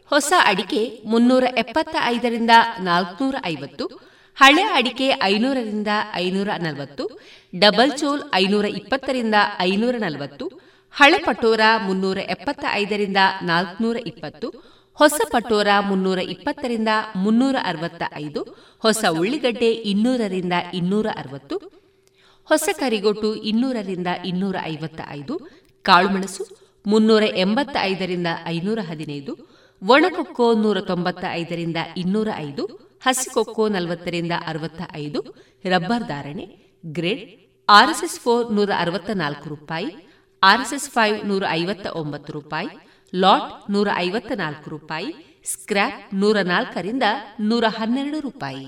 ಹೊಸ ಅಡಿಕೆ ಮುನ್ನೂರ ಎಪ್ಪತ್ತ ಐದರಿಂದ ನಾಲ್ಕುನೂರ ಐವತ್ತು, ಹಳೆ ಅಡಿಕೆ ಐನೂರರಿಂದ ಐನೂರ ನಲವತ್ತು, ಡಬಲ್ ಚೋಲ್ ಐನೂರ ಇಪ್ಪತ್ತರಿಂದ ಐನೂರ ನಲವತ್ತು, ಹಳೆ ಪಟೋರ ಮುನ್ನೂರ ಎಪ್ಪತ್ತ ಐದರಿಂದ ನಾಲ್ಕುನೂರ ಇಪ್ಪತ್ತು, ಹೊಸ ಪಟೋರ ಮುನ್ನೂರ ಇಪ್ಪತ್ತರಿಂದ ಮುನ್ನೂರ ಅರವತ್ತ ಐದು, ಹೊಸ ಉಳ್ಳಿಗಡ್ಡೆ ಇನ್ನೂರರಿಂದ ಇನ್ನೂರ ಅರವತ್ತು, ಹೊಸ ಕರಿಗೊಟ್ಟು ಇನ್ನೂರರಿಂದ ಇನ್ನೂರ ಐವತ್ತ ಐದು, ಕಾಳುಮೆಣಸು ಮುನ್ನೂರ ಎಂಬತ್ತ ಐದರಿಂದ ಐನೂರ ಹದಿನೈದು ಒಣಕೊಕ್ಕೋ ನೂರ ತೊಂಬತ್ತ ಐದರಿಂದ ಇನ್ನೂರ ಐದು ಹಸಿಕೊಕ್ಕೋ ನಲವತ್ತರಿಂದ ಅರವತ್ತ ಐದು ರಬ್ಬರ್ ಧಾರಣೆ, ಗ್ರೇಡ್, ಆರ್ಎಸ್ಎಸ್ ಫೋರ್ ನೂರ ಅರವತ್ತ ನಾಲ್ಕು ರೂಪಾಯಿ, ಆರ್ಎಸ್ಎಸ್ ಫೈವ್ ನೂರ ಐವತ್ತ ಒಂಬತ್ತು ರೂಪಾಯಿ, ಲಾಟ್ ನೂರ ಐವತ್ತ ನಾಲ್ಕು ರೂಪಾಯಿ, ಸ್ಕ್ರ್ಯಾಪ್ ನೂರ ನಾಲ್ಕರಿಂದ ನೂರ ಹನ್ನೆರಡು ರೂಪಾಯಿ.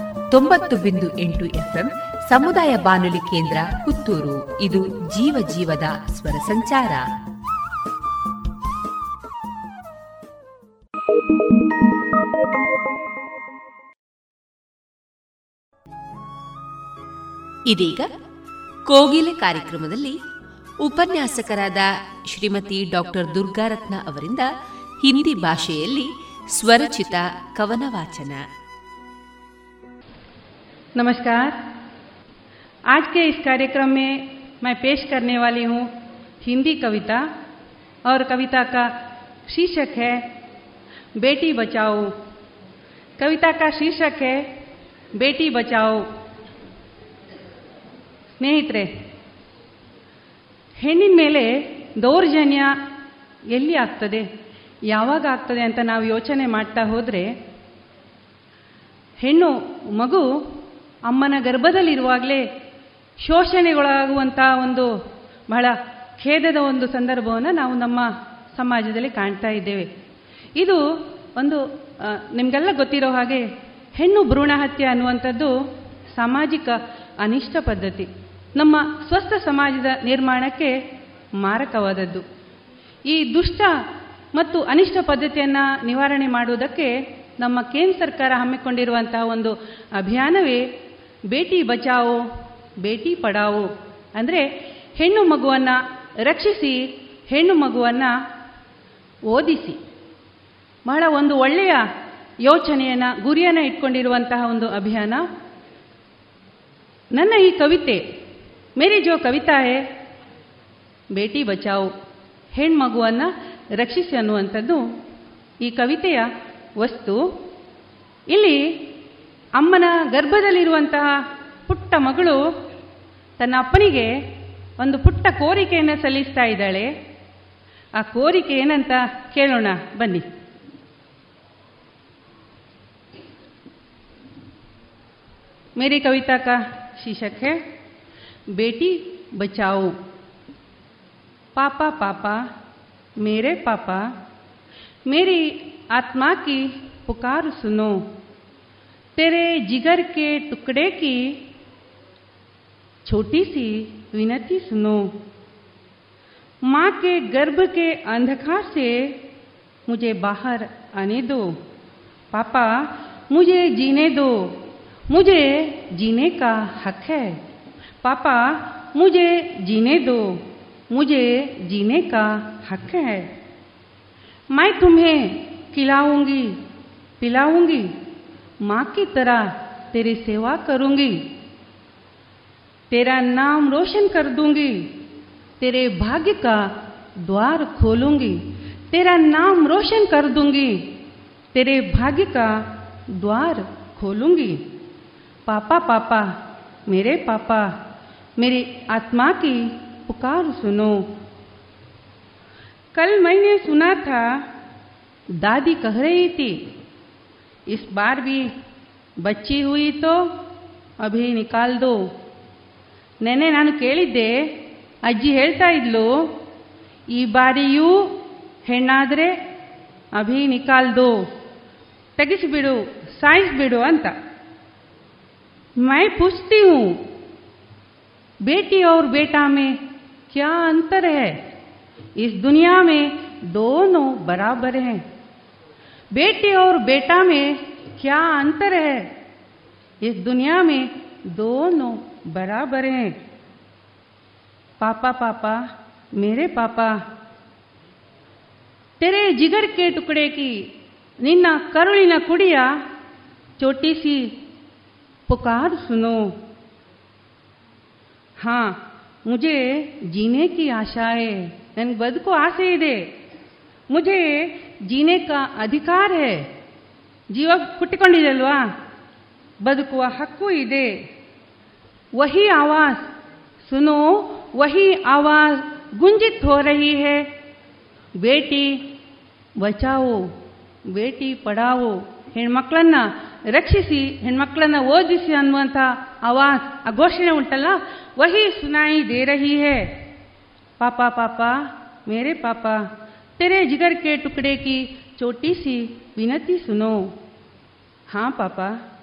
ತೊಂಬತ್ತು ಬಿಂದು ಎಂಟು ಎಫ್ಎಂ ಸಮುದಾಯ ಬಾನುಲಿ ಕೇಂದ್ರ ಪುತ್ತೂರು. ಇದು ಜೀವ ಜೀವದ ಸ್ವರ ಸಂಚಾರ. ಇದೀಗ ಕೋಗಿಲೆ ಕಾರ್ಯಕ್ರಮದಲ್ಲಿ ಉಪನ್ಯಾಸಕರಾದ ಶ್ರೀಮತಿ ಡಾಕ್ಟರ್ ದುರ್ಗಾರತ್ನ ಅವರಿಂದ ಹಿಂದಿ ಭಾಷೆಯಲ್ಲಿ ಸ್ವರಚಿತ ಕವನ ವಾಚನ नमस्कार आज के इस कार्यक्रम में मैं पेश करने वाली हूँ हिंदी कविता और कविता का शीर्षक है बेटी बचाओ कविता का शीर्षक है बेटी बचाओ ಸ್ನೇಹಿತರೆ ಹೆಣ್ಣಿನ ಮೇಲೆ ದೌರ್ಜನ್ಯ ಎಲ್ಲಿ ಆಗ್ತದೆ ಯಾವಾಗ ಆಗ್ತದೆ ಅಂತ ನಾವು ಯೋಚನೆ ಮಾಡ್ತಾ ಹೋದರೆ ಹೆಣ್ಣು ಮಗು ಅಮ್ಮನ ಗರ್ಭದಲ್ಲಿರುವಾಗಲೇ ಶೋಷಣೆಗೊಳಗಾಗುವಂಥ ಒಂದು ಬಹಳ ಖೇದದ ಒಂದು ಸಂದರ್ಭವನ್ನು ನಾವು ನಮ್ಮ ಸಮಾಜದಲ್ಲಿ ಕಾಣ್ತಾ ಇದ್ದೇವೆ. ಇದು ಒಂದು ನಿಮಗೆಲ್ಲ ಗೊತ್ತಿರೋ ಹಾಗೆ ಹೆಣ್ಣು ಭ್ರೂಣ ಹತ್ಯೆ ಅನ್ನುವಂಥದ್ದು ಸಾಮಾಜಿಕ ಅನಿಷ್ಟ ಪದ್ಧತಿ. ನಮ್ಮ ಸ್ವಸ್ಥ ಸಮಾಜದ ನಿರ್ಮಾಣಕ್ಕೆ ಮಾರಕವಾದದ್ದು. ಈ ದುಷ್ಟ ಮತ್ತು ಅನಿಷ್ಟ ಪದ್ಧತಿಯನ್ನು ನಿವಾರಣೆ ಮಾಡುವುದಕ್ಕೆ ನಮ್ಮ ಕೇಂದ್ರ ಸರ್ಕಾರ ಹಮ್ಮಿಕೊಂಡಿರುವಂತಹ ಒಂದು ಅಭಿಯಾನವೇ ಬೇಟಿ ಬಚಾವೋ, ಬೇಟಿ ಪಡಾವೋ. ಅಂದರೆ ಹೆಣ್ಣು ಮಗುವನ್ನು ರಕ್ಷಿಸಿ, ಹೆಣ್ಣು ಮಗುವನ್ನು ಓದಿಸಿ. ಬಹಳ ಒಂದು ಒಳ್ಳೆಯ ಯೋಚನೆಯನ್ನು, ಗುರಿಯನ್ನು ಇಟ್ಕೊಂಡಿರುವಂತಹ ಒಂದು ಅಭಿಯಾನ. ನನ್ನ ಈ ಕವಿತೆ, ಮೇರಿ ಜೋ ಕವಿತಾ ಹೇ, ಬೇಟಿ ಬಚಾವು ಹೆಣ್ಮಗುವನ್ನು ರಕ್ಷಿಸಿ ಅನ್ನುವಂಥದ್ದು ಈ ಕವಿತೆಯ ವಸ್ತು. ಇಲ್ಲಿ ಅಮ್ಮನ ಗರ್ಭದಲ್ಲಿರುವಂತಹ ಪುಟ್ಟ ಮಗಳು ತನ್ನ ಅಪ್ಪನಿಗೆ ಒಂದು ಪುಟ್ಟ ಕೋರಿಕೆಯನ್ನು ಸಲ್ಲಿಸ್ತಾ ಇದ್ದಾಳೆ ಆ ಕೋರಿಕೆ ಏನಂತ ಕೇಳೋಣ ಬನ್ನಿ मेरी कविता का शीर्षक है बेटी बचाओ पापा पापा मेरे पापा मेरी आत्मा की पुकार सुनो तेरे जिगर के टुकड़े की छोटी सी विनती सुनो। माँ के गर्भ के अंधकार से मुझे बाहर आने दो। पापा, मुझे जीने दो। मुझे जीने का हक है। पापा, मुझे जीने दो। मुझे जीने का हक है। मैं तुम्हें खिलाऊँगी, पिलाऊँगी। माँ की तरह तेरी सेवा करूँगी। तेरा नाम रोशन कर दूँगी। तेरे भाग्य का द्वार खोलूँगी। तेरा नाम रोशन कर दूँगी। तेरे भाग्य का द्वार खोलूँगी। पापा पापा, मेरे पापा, मेरी आत्मा की पुकार सुनो। कल मैंने सुना था, दादी कह रही थी इस बार भी बच्ची हुई तो अभी निकाल दो ನೆನೆ ನಾನು ಕೇಳಿದ್ದೆ ಅಜ್ಜಿ ಹೇಳ್ತಾ ಇದ್ಲು ಈ ಬಾರಿಯೂ ಹೆಣ್ಣಾದರೆ ಅಭಿ ನಿಕಾಲ್ದು ತೆಗಿಸಿಬಿಡು ಸಾಯಿಸ್ಬಿಡು ಅಂತ मैं पूछती हूँ बेटी और बेटा में क्या अंतर है इस दुनिया में दोनों बराबर हैं बेटी और बेटा में क्या अंतर है इस दुनिया में दोनों बराबर हैं पापा पापा मेरे पापा तेरे जिगर के टुकड़े की ನಿನ್ನ ಕರುಳಿನ ಕುಡಿಯ ಚೋಟಿಸಿ पुकार सुनो हाँ मुझे जीने की आशा है ನನಗೆ ಬದುಕು ಆಸೆ ಇದೆ मुझे जीने का अधिकार है। जीव हुटिकलवा बदकु हकू वही आवाज़, सुनो, वही आवाज़ गुंजित हो रही है। बेटी, बचाओ, बेटी पढ़ाओ हेणमकल रक्षी हेणमकल ओदी अवंत आवाज़ आघोषणे उंटल वही सुनाई दे रही है। पापा पापा, मेरे पापा तेरे जिगर के टुकड़े की छोटी सी विनती सुनो। हाँ पापा,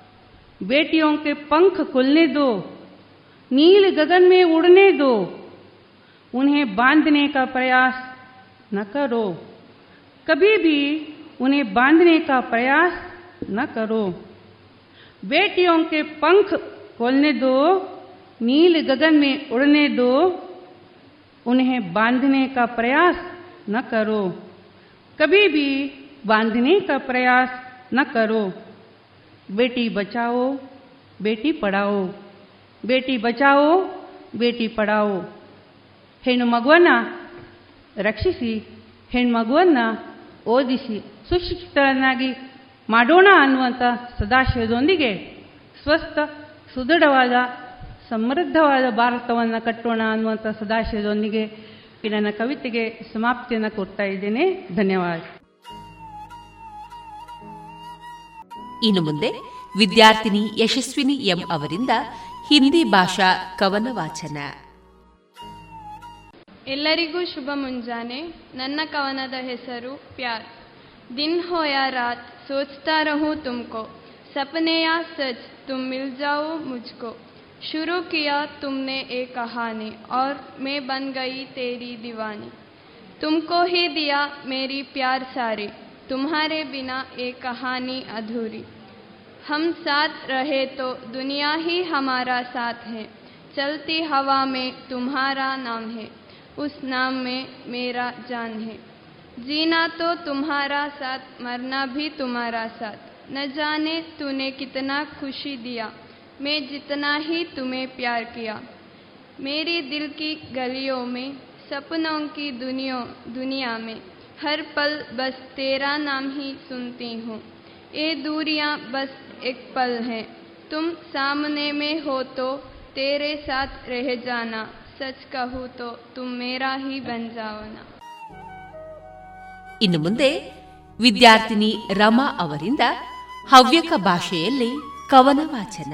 बेटियों के पंख खुलने दो, नील गगन में उड़ने दो। उन्हें बांधने का प्रयास न करो। कभी भी उन्हें बांधने का प्रयास न करो। बेटियों के पंख खोलने दो, नील गगन में उड़ने दो। उन्हें बांधने का प्रयास न करो कभी भी बांधने का प्रयास न करो बेटी बचाओ बेटी पढ़ाओ ಬೇಟಿ ಬಚಾವೋ ಬೇಟಿ ಪಡಾವೋ ಹೆಣ್ಣು ಮಗುವನ್ನ ರಕ್ಷಿಸಿ ಹೆಣ್ಮಗುವನ್ನು ಓದಿಸಿ ಸುಶಿಕ್ಷಿತರನ್ನಾಗಿ ಮಾಡೋಣ ಅನ್ನುವಂಥ ಸದಾಶಯದೊಂದಿಗೆ ಸ್ವಸ್ಥ ಸುದೃಢವಾದ ಸಮೃದ್ಧವಾದ ಭಾರತವನ್ನು ಕಟ್ಟೋಣ ಅನ್ನುವಂಥ ಸದಾಶಯದೊಂದಿಗೆ ಈ ನನ್ನ ಕವಿತೆಗೆ ಸಮಾಪ್ತಿಯನ್ನು ಕೊಡ್ತಾ ಇದ್ದೇನೆ. ಧನ್ಯವಾದ. ಇನ್ನು ಮುಂದೆ ವಿದ್ಯಾರ್ಥಿನಿ ಯಶಸ್ವಿನಿ ಎಂ ಅವರಿಂದ ಹಿಂದಿ ಭಾಷಾ ಕವನ ವಾಚನ. ಎಲ್ಲರಿಗೂ ಶುಭ ಮುಂಜಾನೆ. ನನ್ನ ಕವನದ ಹೆಸರು ಪ್ಯಾರ್. ದಿನ್ ಹೋಯಾ ರಾತ್ ಸೋಚ್ತಾ ರಹೋ ತುಮ್ಕೋ. ಸಪನೆಯ ಸಚ್ ತುಮ್ ಮಿಲ್ ಜಾವೋ ಮುಜ್ಕೋ. शुरू किया तुमने एक कहानी, और मैं बन गई तेरी दीवानी। तुमको ही दिया मेरी प्यार सारी, तुम्हारे बिना एक कहानी अधूरी। हम साथ रहे तो दुनिया ही हमारा साथ है, चलती हवा में तुम्हारा नाम है, उस नाम में मेरा जान है। जीना तो तुम्हारा साथ, मरना भी तुम्हारा साथ, न जाने तूने कितना खुशी दिया। मैं जितना ही तुम्हें प्यार किया मेरी दिल की गलियों में सपनों की दुनिया दुनिया में हर पल बस तेरा नाम ही सुनती हूँ ये दूरियाँ बस एक पल है तुम सामने में हो तो तेरे साथ रह जाना सच कहूँ तो तुम मेरा ही बन जाओ ना ಇನ್ನು ಮುಂದೆ ವಿದ್ಯಾರ್ಥಿನಿ ರಮಾ ಅವರಿಂದ ಹವ್ಯಕ ಭಾಷೆಯಲ್ಲಿ ಕವನ ವಾಚನ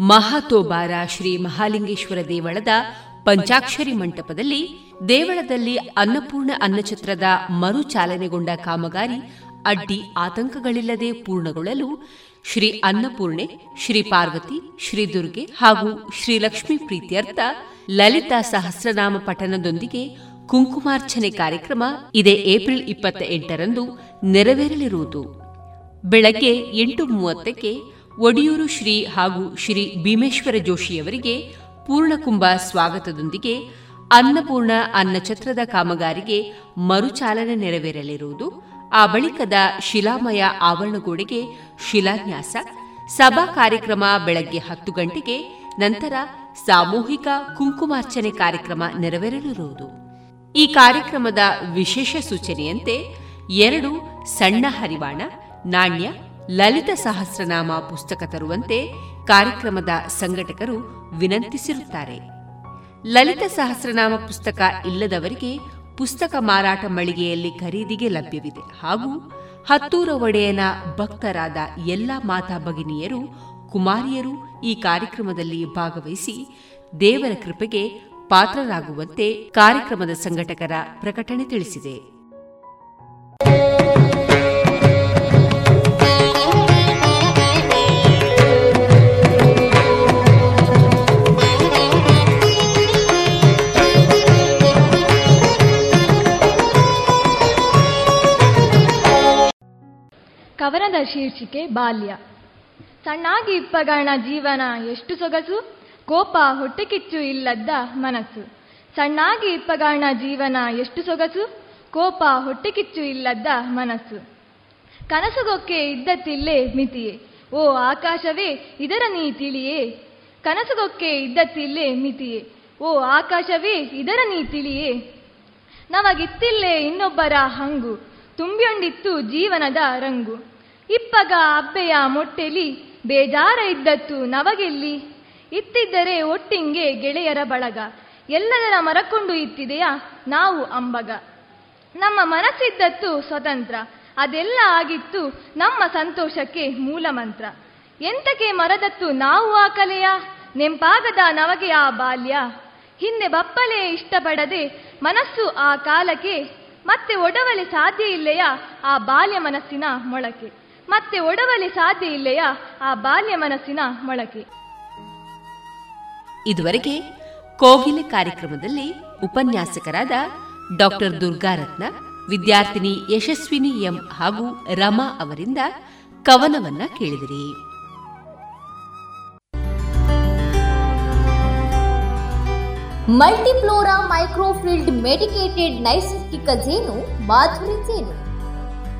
ಮಹಾತೋಬಾರ ಶ್ರೀ ಮಹಾಲಿಂಗೇಶ್ವರ ದೇವಳದ ಪಂಚಾಕ್ಷರಿ ಮಂಟಪದಲ್ಲಿ ದೇವಳದಲ್ಲಿ ಅನ್ನಪೂರ್ಣ ಅನ್ನಛತ್ರದ ಮರು ಚಾಲನೆಗೊಂಡ ಕಾಮಗಾರಿ ಅಡ್ಡಿ ಆತಂಕಗಳಿಲ್ಲದೆ ಪೂರ್ಣಗೊಳ್ಳಲು ಶ್ರೀ ಅನ್ನಪೂರ್ಣೆ, ಶ್ರೀ ಪಾರ್ವತಿ, ಶ್ರೀ ದುರ್ಗೆ ಹಾಗೂ ಶ್ರೀ ಪ್ರೀತಿಯರ್ಥ ಪ್ರೀತ್ಯರ್ಥ ಲಲಿತಾ ಸಹಸ್ರನಾಮ ಪಠನದೊಂದಿಗೆ ಕುಂಕುಮಾರ್ಚನೆ ಕಾರ್ಯಕ್ರಮ ಇದೇ ಏಪ್ರಿಲ್ ಇಪ್ಪತ್ತ ಎಂಟರಂದು ನೆರವೇರಲಿರುವುದು. ಬೆಳಗ್ಗೆ ಎಂಟು ಮೂವತ್ತಕ್ಕೆ ಒಡಿಯೂರು ಶ್ರೀ ಹಾಗೂ ಶ್ರೀ ಭೀಮೇಶ್ವರ ಜೋಶಿಯವರಿಗೆ ಪೂರ್ಣಕುಂಭ ಸ್ವಾಗತದೊಂದಿಗೆ ಅನ್ನಪೂರ್ಣ ಅನ್ನಛತ್ರದ ಕಾಮಗಾರಿಗೆ ಮರುಚಾಲನೆ ನೆರವೇರಲಿರುವುದು. ಆ ಬಳಿಕದ ಶಿಲಾಮಯ ಆವರಣಗೋಡೆಗೆ ಶಿಲಾನ್ಯಾಸ, ಸಭಾ ಕಾರ್ಯಕ್ರಮ ಬೆಳಗ್ಗೆ ಹತ್ತು ಗಂಟೆಗೆ ನಂತರ ಸಾಮೂಹಿಕ ಕುಂಕುಮಾರ್ಚನೆ ಕಾರ್ಯಕ್ರಮ ನೆರವೇರಲಿರುವುದು. ಈ ಕಾರ್ಯಕ್ರಮದ ವಿಶೇಷ ಸೂಚನೆಯಂತೆ ಎರಡು ಸಣ್ಣ ಹರಿವಾಣ, ನಾಣ್ಯ ಲಲಿತ ಸಹಸ್ರನಾಮ ಪುಸ್ತಕ ತರುವಂತೆ ಕಾರ್ಯಕ್ರಮದ ಸಂಘಟಕರು ವಿನಂತಿಸಿರುತ್ತಾರೆ. ಲಲಿತ ಸಹಸ್ರನಾಮ ಪುಸ್ತಕ ಇಲ್ಲದವರಿಗೆ ಪುಸ್ತಕ ಮಾರಾಟ ಮಳಿಗೆಯಲ್ಲಿ ಖರೀದಿಗೆ ಲಭ್ಯವಿದೆ ಹಾಗೂ ಹತ್ತೂರ ಒಡೆಯನ ಭಕ್ತರಾದ ಎಲ್ಲ ಮಾತಾ ಭಗಿನಿಯರು, ಕುಮಾರಿಯರು ಈ ಕಾರ್ಯಕ್ರಮದಲ್ಲಿ ಭಾಗವಹಿಸಿ ದೇವರ ಕೃಪೆಗೆ ಪಾತ್ರರಾಗುವಂತೆ ಕಾರ್ಯಕ್ರಮದ ಸಂಘಟಕರ ಪ್ರಕಟಣೆ ತಿಳಿಸಿದೆ. ಕವನದ ಶೀರ್ಷಿಕೆ ಬಾಲ್ಯ. ಸಣ್ಣಾಗಿ ಇಪ್ಪಗಾಣ ಜೀವನ ಎಷ್ಟು ಸೊಗಸು, ಕೋಪ ಹೊಟ್ಟೆಕಿಚ್ಚು ಇಲ್ಲದ್ದ ಮನಸ್ಸು. ಸಣ್ಣಾಗಿ ಇಪ್ಪಗಾಣ ಜೀವನ ಎಷ್ಟು ಸೊಗಸು, ಕೋಪ ಹೊಟ್ಟೆಕಿಚ್ಚು ಇಲ್ಲದ್ದ ಮನಸ್ಸು. ಕನಸುಗೊಕ್ಕೆ ಇದ್ದತ್ತಿಲ್ಲೇ ಮಿತಿಯೇ, ಓ ಆಕಾಶವೇ, ಇದರ ನೀ ತಿಳಿಯೇ. ಕನಸುಗೊಕ್ಕೆ ಇದ್ದತ್ತಿಲ್ಲೇ ಮಿತಿಯೇ, ಓ ಆಕಾಶವೇ, ಇದರ ನೀ ತಿಳಿಯೇ. ನಮಗಿತ್ತಿಲ್ಲೇ ಇನ್ನೊಬ್ಬರ ಹಂಗು, ತುಂಬಿಯೊಂಡಿತ್ತು ಜೀವನದ ರಂಗು. ಇಪ್ಪಗ ಅಬ್ಬೆಯ ಮೊಟ್ಟೆಲಿ ಬೇಜಾರ ಇದ್ದತ್ತು ನವಗೆಲ್ಲಿ ಇತ್ತಿದ್ದರೆ ಒಟ್ಟಿಂಗೆ ಗೆಳೆಯರ ಬಳಗ. ಎಲ್ಲದರ ಮರಕೊಂಡು ಇತ್ತಿದೆಯಾ? ನಾವು ಅಂಬಗ. ನಮ್ಮ ಮನಸ್ಸಿದ್ದತ್ತು ಸ್ವತಂತ್ರ. ಅದೆಲ್ಲ ಆಗಿತ್ತು ನಮ್ಮ ಸಂತೋಷಕ್ಕೆ ಮೂಲ ಮಂತ್ರ ಎಂತಕ್ಕೆ ಮರದತ್ತು ನಾವು ಆ ಕಲೆಯ? ನೆಂಪಾಗದ ನವಗೆ ಆ ಬಾಲ್ಯ. ಹಿಂದೆ ಬಪ್ಪಲೆ ಇಷ್ಟಪಡದೆ ಮನಸ್ಸು ಆ ಕಾಲಕ್ಕೆ ಮತ್ತೆ ಒಡವಲೆ ಸಾಧ್ಯ ಇಲ್ಲೆಯ ಆ ಬಾಲ್ಯ ಮನಸ್ಸಿನ ಮೊಳಕೆ ಮತ್ತೆ ಒಡವಲಿ ಸಾಧ್ಯ ಇಲ್ಲೆಯ? ಆ ಬಾಲ್ಯ ಮನಸ್ಸಿನ ಮೊಳಕೆ. ಇದುವರೆಗೆ ಕೋಗಿಲೆ ಕಾರ್ಯಕ್ರಮದಲ್ಲಿ ಉಪನ್ಯಾಸಕರಾದ ಡಾಕ್ಟರ್ ದುರ್ಗಾರತ್ನ ವಿದ್ಯಾರ್ಥಿನಿ ಯಶಸ್ವಿನಿ ಎಂ ಹಾಗೂ ರಮಾ ಅವರಿಂದ ಕವನವನ್ನ ಕೇಳಿದಿರಿ. ಮಲ್ಟಿಫ್ಲೋರಾ ಮೈಕ್ರೋಫಿಲ್ಡ್ ಮೆಡಿಕೇಟೆಡ್ ನೈಸರ್ಗಿಕ ಜೇನು ಮಾಧುರಿ ಜೇನು.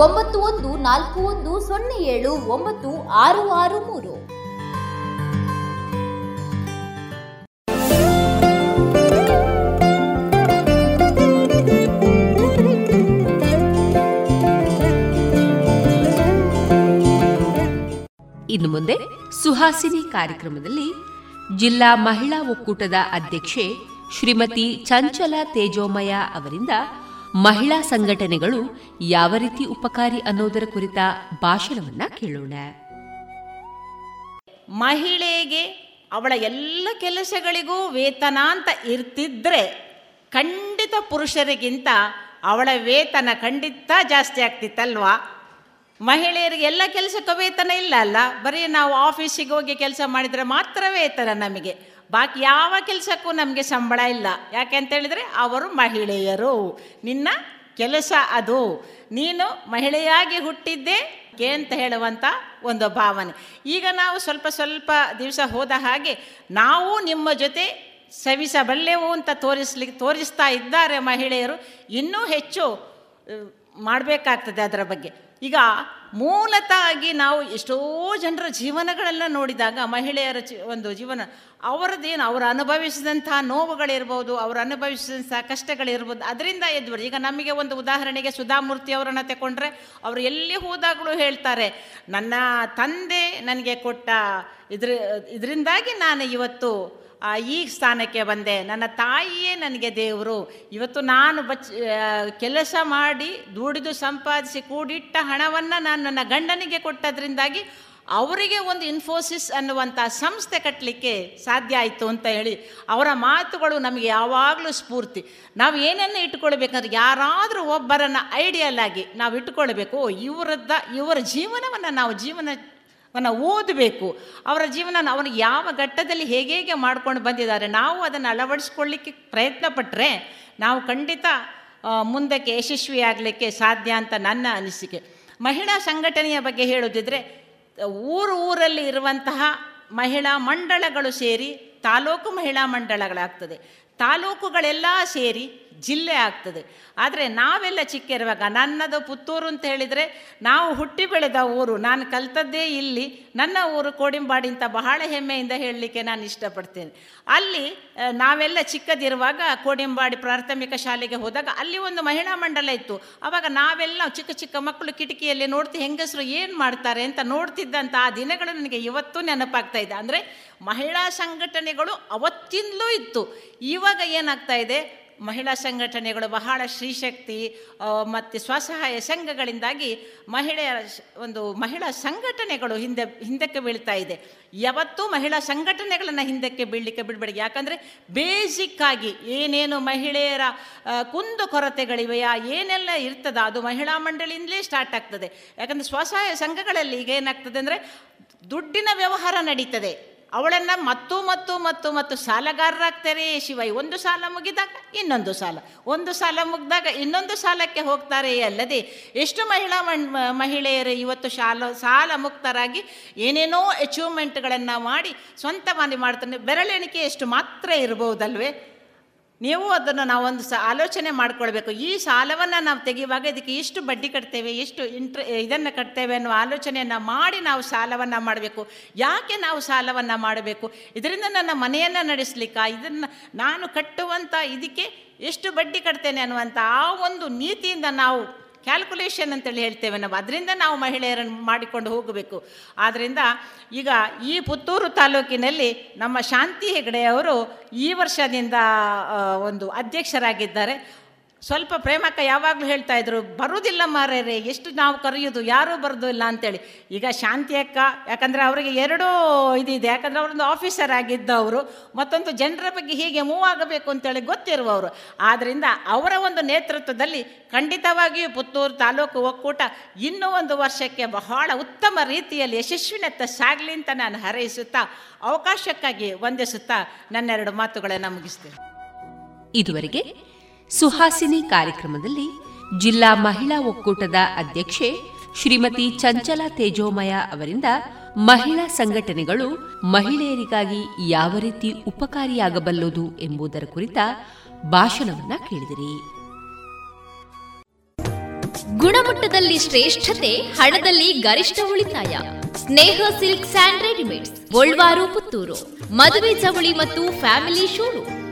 ಒಂಬತ್ತು ಒಂದು ನಾಲ್ಕು ಒಂದು ಸೊನ್ನೆ ಏಳು ಒಂಬತ್ತು ಆರು ಆರು ಮೂರು. ಇನ್ನು ಮುಂದೆ ಸುಹಾಸಿನಿ ಕಾರ್ಯಕ್ರಮದಲ್ಲಿ ಜಿಲ್ಲಾ ಮಹಿಳಾ ಒಕ್ಕೂಟದ ಅಧ್ಯಕ್ಷೆ ಶ್ರೀಮತಿ ಚಂಚಲ ತೇಜೋಮಯ ಅವರಿಂದ ಮಹಿಳಾ ಸಂಘಟನೆಗಳು ಯಾವ ರೀತಿ ಉಪಕಾರಿ ಅನ್ನೋದರ ಕುರಿತ ಭಾಷಣವನ್ನ ಕೇಳೋಣ. ಮಹಿಳೆಗೆ ಅವಳ ಎಲ್ಲ ಕೆಲಸಗಳಿಗೂ ವೇತನ ಅಂತ ಇರ್ತಿದ್ರೆ ಖಂಡಿತ ಪುರುಷರಿಗಿಂತ ಅವಳ ವೇತನ ಖಂಡಿತ ಜಾಸ್ತಿ ಆಗ್ತಿತ್ತಲ್ವಾ? ಮಹಿಳೆಯರಿಗೆ ಎಲ್ಲ ಕೆಲಸಕ್ಕೂ ವೇತನ ಇಲ್ಲ ಅಲ್ಲ? ಬರೀ ನಾವು ಆಫೀಸಿಗೆ ಹೋಗಿ ಕೆಲಸ ಮಾಡಿದರೆ ಮಾತ್ರ ವೇತನ ನಮಗೆ. ಬಾಕಿ ಯಾವ ಕೆಲಸಕ್ಕೂ ನಮಗೆ ಸಂಬಳ ಇಲ್ಲ. ಯಾಕೆ ಅಂತ ಹೇಳಿದರೆ ಅವರು ಮಹಿಳೆಯರು. ನಿನ್ನ ಕೆಲಸ ಅದು. ನೀನು ಮಹಿಳೆಯಾಗಿ ಹುಟ್ಟಿದ್ದೆ ಅಂತ ಹೇಳುವಂಥ ಒಂದು ಭಾವನೆ. ಈಗ ನಾವು ಸ್ವಲ್ಪ ಸ್ವಲ್ಪ ದಿವಸ ಹೋದ ಹಾಗೆ ನಾವು ನಿಮ್ಮ ಜೊತೆ ಸವಿಸಬಲ್ಲೆವು ಅಂತ ತೋರಿಸ್ಲಿಕ್ಕೆ ತೋರಿಸ್ತಾ ಇದ್ದಾರೆ ಮಹಿಳೆಯರು. ಇನ್ನೂ ಹೆಚ್ಚು ಮಾಡಬೇಕಾಗ್ತದೆ ಅದರ ಬಗ್ಗೆ. ಈಗ ಮೂಲತಃ ನಾವು ಎಷ್ಟೋ ಜನರ ಜೀವನಗಳೆಲ್ಲ ನೋಡಿದಾಗ ಮಹಿಳೆಯರ ಒಂದು ಜೀವನ ಅವರದ್ದೇನು ಅವರು ಅನುಭವಿಸಿದಂಥ ನೋವುಗಳಿರ್ಬೋದು, ಅವರು ಅನುಭವಿಸಿದಂಥ ಕಷ್ಟಗಳಿರ್ಬೋದು, ಅದರಿಂದ ಎದ್ದು ಈಗ ನಮಗೆ ಒಂದು ಉದಾಹರಣೆಗೆ ಸುಧಾಮೂರ್ತಿ ಅವರನ್ನು ತಗೊಂಡ್ರೆ ಅವರು ಎಲ್ಲಿ ಹೋದಾಗಲೂ ಹೇಳ್ತಾರೆ, ನನ್ನ ತಂದೆ ನನಗೆ ಕೊಟ್ಟ ಇದ್ರ, ಇದರಿಂದಾಗಿ ನಾನು ಇವತ್ತು ಈ ಸ್ಥಾನಕ್ಕೆ ಬಂದೆ. ನನ್ನ ತಾಯಿಯೇ ನನಗೆ ದೇವರು. ಇವತ್ತು ನಾನು ಬಚ್ ಕೆಲಸ ಮಾಡಿ ದುಡಿದು ಸಂಪಾದಿಸಿ ಕೂಡಿಟ್ಟ ಹಣವನ್ನು ನಾನು ನನ್ನ ಗಂಡನಿಗೆ ಕೊಟ್ಟದ್ರಿಂದಾಗಿ ಅವರಿಗೆ ಒಂದು ಇನ್ಫೋಸಿಸ್ ಅನ್ನುವಂಥ ಸಂಸ್ಥೆ ಕಟ್ಟಲಿಕ್ಕೆ ಸಾಧ್ಯ ಆಯಿತು ಅಂತ ಹೇಳಿ ಅವರ ಮಾತುಗಳು ನಮಗೆ ಯಾವಾಗಲೂ ಸ್ಫೂರ್ತಿ. ನಾವು ಏನನ್ನು ಇಟ್ಕೊಳ್ಬೇಕಂದ್ರೆ ಯಾರಾದರೂ ಒಬ್ಬರನ್ನು ಐಡಿಯಲ್ ಆಗಿ ನಾವು ಇಟ್ಕೊಳ್ಬೇಕು. ಇವರದ್ದ, ಇವರ ಜೀವನವನ್ನು ನಾವು ಜೀವನ ವನ್ನು ಓದಬೇಕು. ಅವರ ಜೀವನ ಅವನು ಯಾವ ಘಟ್ಟದಲ್ಲಿ ಹೇಗೆ ಹೇಗೆ ಮಾಡ್ಕೊಂಡು ಬಂದಿದ್ದಾರೆ, ನಾವು ಅದನ್ನು ಅಳವಡಿಸ್ಕೊಳ್ಳಿಕ್ಕೆ ಪ್ರಯತ್ನ ಪಟ್ಟರೆ ನಾವು ಖಂಡಿತ ಮುಂದಕ್ಕೆ ಯಶಸ್ವಿಯಾಗಲಿಕ್ಕೆ ಸಾಧ್ಯ ಅಂತ ನನ್ನ ಅನಿಸಿಕೆ. ಮಹಿಳಾ ಸಂಘಟನೆಯ ಬಗ್ಗೆ ಹೇಳೋದಿದ್ರೆ, ಊರು ಊರಲ್ಲಿ ಇರುವಂತಹ ಮಹಿಳಾ ಮಂಡಳಗಳು ಸೇರಿ ತಾಲೂಕು ಮಹಿಳಾ ಮಂಡಳಗಳಾಗ್ತದೆ. ತಾಲೂಕುಗಳೆಲ್ಲ ಸೇರಿ ಜಿಲ್ಲೆ ಆಗ್ತದೆ. ಆದರೆ ನಾವೆಲ್ಲ ಚಿಕ್ಕಿರುವಾಗ ನನ್ನದು ಪುತ್ತೂರು ಅಂತ ಹೇಳಿದರೆ ನಾವು ಹುಟ್ಟಿ ಬೆಳೆದ ಊರು, ನಾನು ಕಲ್ತದ್ದೇ ಇಲ್ಲಿ, ನನ್ನ ಊರು ಕೋಡಿಂಬಾಡಿ ಅಂತ ಬಹಳ ಹೆಮ್ಮೆಯಿಂದ ಹೇಳಲಿಕ್ಕೆ ನಾನು ಇಷ್ಟಪಡ್ತೇನೆ. ಅಲ್ಲಿ ನಾವೆಲ್ಲ ಚಿಕ್ಕದಿರುವಾಗ ಕೋಡಿಂಬಾಡಿ ಪ್ರಾಥಮಿಕ ಶಾಲೆಗೆ ಹೋದಾಗ ಅಲ್ಲಿ ಒಂದು ಮಹಿಳಾ ಮಂಡಲ ಇತ್ತು. ಆವಾಗ ನಾವೆಲ್ಲ ಚಿಕ್ಕ ಚಿಕ್ಕ ಮಕ್ಕಳು ಕಿಟಕಿಯಲ್ಲಿ ನೋಡ್ತಿ ಹೆಂಗಸರು ಏನು ಮಾಡ್ತಾರೆ ಅಂತ ನೋಡ್ತಿದ್ದಂಥ ಆ ದಿನಗಳು ನನಗೆ ಇವತ್ತು ನೆನಪಾಗ್ತಾ ಇದೆ. ಅಂದರೆ ಮಹಿಳಾ ಸಂಘಟನೆಗಳು ಅವತ್ತಿಂದಲೂ ಇತ್ತು. ಇವಾಗ ಏನಾಗ್ತಾ ಇದೆ? ಮಹಿಳಾ ಸಂಘಟನೆಗಳು ಬಹಳ ಶ್ರೀಶಕ್ತಿ ಮತ್ತು ಸ್ವಸಹಾಯ ಸಂಘಗಳಿಂದಾಗಿ ಮಹಿಳೆಯರ ಒಂದು ಮಹಿಳಾ ಸಂಘಟನೆಗಳು ಹಿಂದೆ, ಹಿಂದಕ್ಕೆ ಬೀಳ್ತಾ ಇದೆ. ಯಾವತ್ತೂ ಮಹಿಳಾ ಸಂಘಟನೆಗಳನ್ನು ಹಿಂದಕ್ಕೆ ಬೀಳಲಿಕ್ಕೆ ಬಿಡಬೇಡಿ. ಯಾಕಂದರೆ ಬೇಸಿಕ್ಕಾಗಿ ಏನೇನು ಮಹಿಳೆಯರ ಕುಂದು ಕೊರತೆಗಳಿವೆಯಾ, ಏನೆಲ್ಲ ಇರ್ತದ, ಅದು ಮಹಿಳಾ ಮಂಡಳಿಯಿಂದಲೇ ಸ್ಟಾರ್ಟ್ ಆಗ್ತದೆ. ಯಾಕಂದರೆ ಸ್ವಸಹಾಯ ಸಂಘಗಳಲ್ಲಿ ಈಗ ಏನಾಗ್ತದೆ ಅಂದರೆ ದುಡ್ಡಿನ ವ್ಯವಹಾರ ನಡೀತದೆ. ಅವಳನ್ನು ಮತ್ತು ಮತ್ತು ಮತ್ತು ಮತ್ತು ಸಾಲಗಾರರಾಗ್ತಾರೆ ಶಿವ. ಒಂದು ಸಾಲ ಮುಗಿದಾಗ ಇನ್ನೊಂದು ಸಾಲ. ಒಂದು ಸಾಲ ಮುಗಿದಾಗ ಇನ್ನೊಂದು ಸಾಲಕ್ಕೆ ಹೋಗ್ತಾರೆ ಅಲ್ಲದೆ ಎಷ್ಟು ಮಹಿಳಾ ಮಹಿಳೆಯರು ಇವತ್ತು ಶಾಲ, ಸಾಲ ಮುಕ್ತರಾಗಿ ಏನೇನೋ ಅಚೀವ್ಮೆಂಟ್ಗಳನ್ನು ಮಾಡಿ ಸ್ವಂತ ಮನೆ ಮಾಡ್ತಾನೆ ಬೆರಳೆಣಿಕೆ ಎಷ್ಟು ಮಾತ್ರ ಇರ್ಬೋದಲ್ವೇ? ನೀವು ಅದನ್ನು ನಾವೊಂದು ಸ ಆಲೋಚನೆ ಮಾಡ್ಕೊಳ್ಬೇಕು. ಈ ಸಾಲವನ್ನು ನಾವು ತೆಗೆಯುವಾಗ ಇದಕ್ಕೆ ಎಷ್ಟು ಬಡ್ಡಿ ಕಟ್ತೇವೆ, ಎಷ್ಟು ಇಂಟ್ರ, ಇದನ್ನು ಕಟ್ತೇವೆ ಅನ್ನೋ ಆಲೋಚನೆಯನ್ನು ಮಾಡಿ ನಾವು ಸಾಲವನ್ನು ಮಾಡಬೇಕು. ಯಾಕೆ ನಾವು ಸಾಲವನ್ನು ಮಾಡಬೇಕು? ಇದರಿಂದ ನನ್ನ ಮನೆಯನ್ನು ನಡೆಸಲಿಕ್ಕೆ? ಇದನ್ನು ನಾನು ಕಟ್ಟುವಂಥ ಇದಕ್ಕೆ ಎಷ್ಟು ಬಡ್ಡಿ ಕಟ್ತೇನೆ ಅನ್ನುವಂಥ ಆ ಒಂದು ನೀತಿಯಿಂದ ನಾವು ಕ್ಯಾಲ್ಕುಲೇಷನ್ ಅಂತೇಳಿ ಹೇಳ್ತೇವೆ ನಾವು. ಅದರಿಂದ ನಾವು ಮಹಿಳೆಯರನ್ನು ಮಾಡಿಕೊಂಡು ಹೋಗಬೇಕು. ಆದ್ದರಿಂದ ಈಗ ಈ ಪುತ್ತೂರು ತಾಲೂಕಿನಲ್ಲಿ ನಮ್ಮ ಶಾಂತಿ ಹೆಗಡೆಯವರು ಈ ವರ್ಷದಿಂದ ಒಂದು ಅಧ್ಯಕ್ಷರಾಗಿದ್ದಾರೆ. ಸ್ವಲ್ಪ ಪ್ರೇಮಕ್ಕ ಯಾವಾಗಲೂ ಹೇಳ್ತಾ ಇದ್ರು ಬರುವುದಿಲ್ಲ ಮಾರ್ಯಾರೆ ಎಷ್ಟು ನಾವು ಕರೆಯೋದು, ಯಾರೂ ಬರೋದಿಲ್ಲ ಅಂತೇಳಿ. ಈಗ ಶಾಂತಿ ಅಕ್ಕ, ಯಾಕಂದರೆ ಅವರಿಗೆ ಎರಡೂ ಇದಿದೆ. ಯಾಕಂದರೆ ಅವರೊಂದು ಆಫೀಸರ್ ಆಗಿದ್ದವರು, ಮತ್ತೊಂದು ಜನರ ಬಗ್ಗೆ ಹೀಗೆ ಮೂವ್ ಆಗಬೇಕು ಅಂತೇಳಿ ಗೊತ್ತಿರುವವರು. ಆದ್ದರಿಂದ ಅವರ ಒಂದು ನೇತೃತ್ವದಲ್ಲಿ ಖಂಡಿತವಾಗಿಯೂ ಪುತ್ತೂರು ತಾಲೂಕು ಒಕ್ಕೂಟ ಇನ್ನೂ ಒಂದು ವರ್ಷಕ್ಕೆ ಬಹಳ ಉತ್ತಮ ರೀತಿಯಲ್ಲಿ ಯಶಸ್ವಿನತ್ತ ಸಾಗಲಿ ಅಂತ ನಾನು ಹರೈಸುತ್ತಾ, ಅವಕಾಶಕ್ಕಾಗಿ ವಂದಿಸುತ್ತಾ ನನ್ನೆರಡು ಮಾತುಗಳನ್ನು ಮುಗಿಸ್ತೇನೆ. ಇದುವರೆಗೆ ಸುಹಾಸಿನಿ ಕಾರ್ಯಕ್ರಮದಲ್ಲಿ ಜಿಲ್ಲಾ ಮಹಿಳಾ ಒಕ್ಕೂಟದ ಅಧ್ಯಕ್ಷೆ ಶ್ರೀಮತಿ ಚಂಚಲ ತೇಜೋಮಯ ಅವರಿಂದ ಮಹಿಳಾ ಸಂಘಟನೆಗಳು ಮಹಿಳೆಯರಿಗಾಗಿ ಯಾವ ರೀತಿ ಉಪಕಾರಿಯಾಗಬಲ್ಲದು ಎಂಬುದರ ಕುರಿತ ಭಾಷಣವನ್ನ ಕೇಳಿದಿರಿ. ಗುಣಮಟ್ಟದಲ್ಲಿ ಶ್ರೇಷ್ಠತೆ, ಹಣದಲ್ಲಿ ಗರಿಷ್ಠ ಉಳಿತಾಯ. Sneha silk and readymades Puttur. ಮದುವೆ ಚವಳಿ ಮತ್ತು ಫ್ಯಾಮಿಲಿ ಶೋರೂಮ್.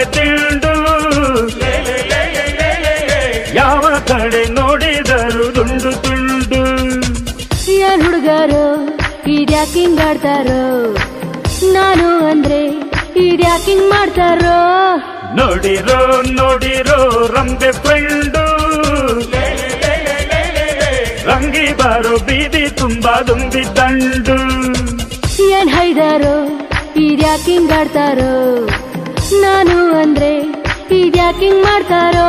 ಬಾಳೆ ದಿಂಡು ಯಾವ ಕಡೆ ನೋಡಿದರು ದುಂಡು ತುಂಡು. ಏನ್ ಹುಡುಗರು ಇದ್ಯಾಕಿಂಗ್ ಆಡ್ತಾರೋ? ನಾನು ಅಂದ್ರೆ ಇದ್ಯಾಕಿಂಗ್ ಮಾಡ್ತಾರೋ? ನೋಡಿರೋ ನೋಡಿರೋ ರಂಬೆ ಪೆಂಡು ರಂಗಿ ಬಾರೋ ಬೀದಿ ತುಂಬಾ ದುಂಬಿ ದಂಡು ಏನ್ ಹೈದಾರೋ ಇದ್ಯಾಕಿಂಗ್ ಆಡ್ತಾರೋ? ನಾನು ಅಂದ್ರೆ ಇದ್ಯಾಕಿಂಗ್ ಮಾಡ್ತಾರೋ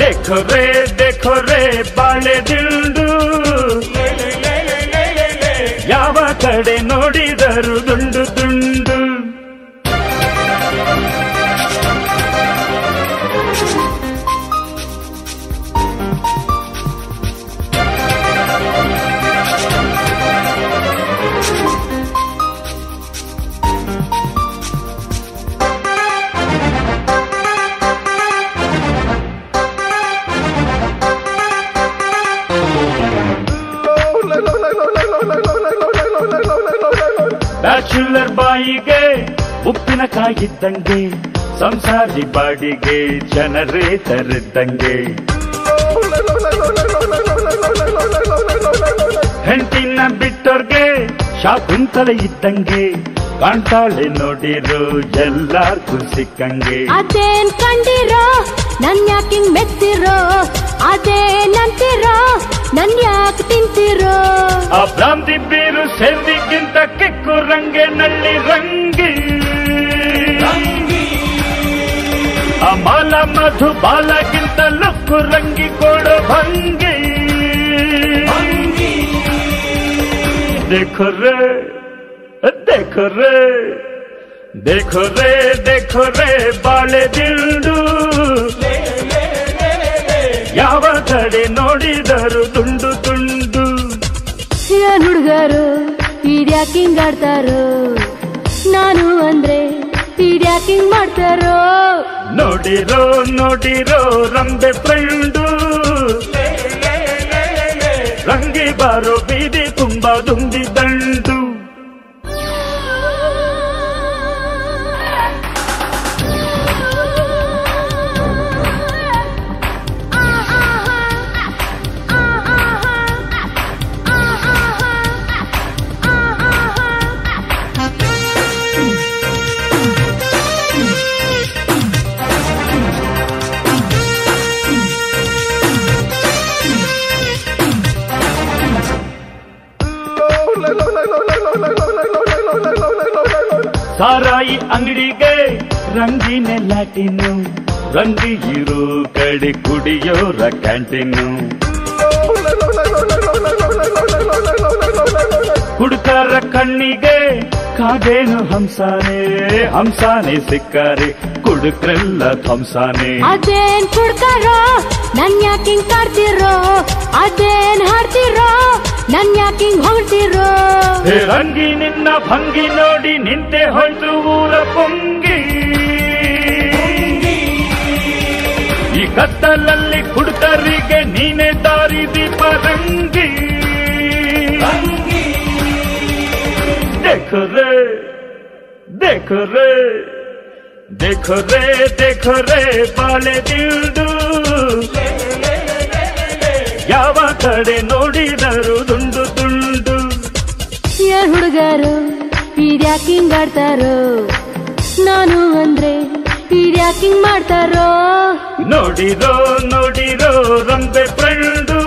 देखो रे देखो रे ಬಾಳೆ ದಿಂಡು ಯಾವ ಕಡೆ ನೋಡಿದರು ಉಪ್ಪಿನಕಾಯಿದ್ದಂಗೆ ಸಂಸಾರಿ ಬಾಡಿಗೆ ಜನರೇ ಜನರೇತರಿದ್ದಂಗೆ ಹೆಂಡತಿನ ಬಿಟ್ಟೋರ್ಗೆ ಶಾಕುಂತಲೆ ಇದ್ದಂಗೆ. ಕಾಣ್ತಾಳೆ ನೋಡಿರೋ ಎಲ್ಲಾರ್ಗೂ ಸಿಕ್ಕಂಗೆ. ಅದೇನ್ ಕಂಡಿರೋ? ನನ್ ಯಾಕಿಂಗ್ ಮೆತ್ತಿರೋ? ಅದೇನಂತಿರೋ ನನ್ ಯಾಕೆ ತಿಂತಿರೋ? ಆ ಭ್ರಾಂತಿ ಬೀರು ಸೇರ್ದಿಗಿಂತ ಕಿಕ್ಕು ರಂಗೆ ನಳ್ಳಿ ರಂಗಿ. ಆ ಮಾಲ ಮಧು ಬಾಲಗಿಂತ ಲುಕ್ಕು ರಂಗಿ ಕೊಡೋ ಭಂಗಿ देखो रे देखो रे देखो रे देखो रे ಬಾಳೆ ದಿಂಡು ಯಾವ ಕಡೆ ನೋಡಿದರು ತುಂಡು ತುಂಡು ಏನ್ ಹುಡುಗರು ಇದ್ಯಾಕಿಂಗ್ ಆಡ್ತಾರೋ ನಾನು ಅಂದ್ರೆ ಇದ್ಯಾಕಿಂಗ್ ಮಾಡ್ತಾರೋ ನೋಡಿರೋ ನೋಡಿರೋ ರಂಬೆ ಫ್ರೆಂಡು. ರಂಗಿ ಬಾರೋ ಬೀದಿ ತುಂಬಾ ದುಂದಿ ದಂಡು. ಸಾರಾಯಿ ಅಂಗಡಿಗೆ. ರಂಗಿನ ಲ್ಯಾಟಿನು ರಂಗಿ ಇರೋ ಕಡೆ ಕುಡಿಯೋರ ಕ್ಯಾಂಟೀನು. ಹುಡುಕರ ಕಣ್ಣಿಗೆ. ಕಾದೇನು ಹಂಸಾನೆ ಹಂಸಾನೆ ಸಿಕ್ಕಾರೆ ಕುಡುಕ್ರೆಲ್ಲ ಧ್ವಂಸಾನೆ. ಅದೇನ್ ಕುಡ್ಕಾರೋ ನನ್ ಯಾಕಿಂಗ್ ಕಾಡ್ತಿರೋ? ಅದೇನ್ ಹಾಡ್ತಿರೋ ನನ್ ಯಾಕಿಂಗ್ ಹೊಡ್ತಿರೋ ಹೇ ರಂಗಿ ನಿನ್ನ ಭಂಗಿ ನೋಡಿ ನಿಂತೆ ಹೊಳ್ತು ಊರ ಪೊಂಗಿ. ಈ ಕತ್ತಲಲ್ಲಿ ಕುಡ್ಕರಿಗೆ ನೀನೆ ದಾರಿ ದೀಪ ರಂಗಿ. देखो रे देखो रे देखो रे देखो रे ಬಾಳೆ ದಿಂಡು ಯಾವ ಕಡೆ ನೋಡಿದರು ದುಂಡು ದುಂಡು ಏನ್ ಹುಡುಗರು ಇದ್ಯಾಕಿಂಗ್ ಆಡ್ತಾರೋ ನಾನು ಅಂದ್ರೆ ಇದ್ಯಾಕಿಂಗ್ ಮಾಡ್ತಾರೋ ನೋಡಿರೋ ನೋಡಿರೋ ರಂಬೆ ಫ್ರೆಂಡು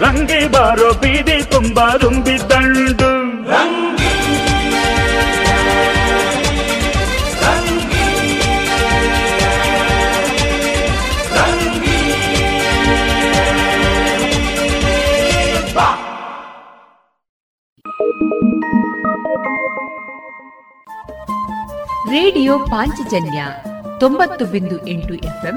ರಂಗಿ ಬಾರೋ ಬೀದಿ ತುಂಬಾ ದುಂಬಿ ದಂಡು ರೇಡಿಯೋ ಪಾಂಚಜನ್ಯ ತೊಂಬತ್ತು ಬಿಂದು ಎಂಟು ಎಫ್ಎಂ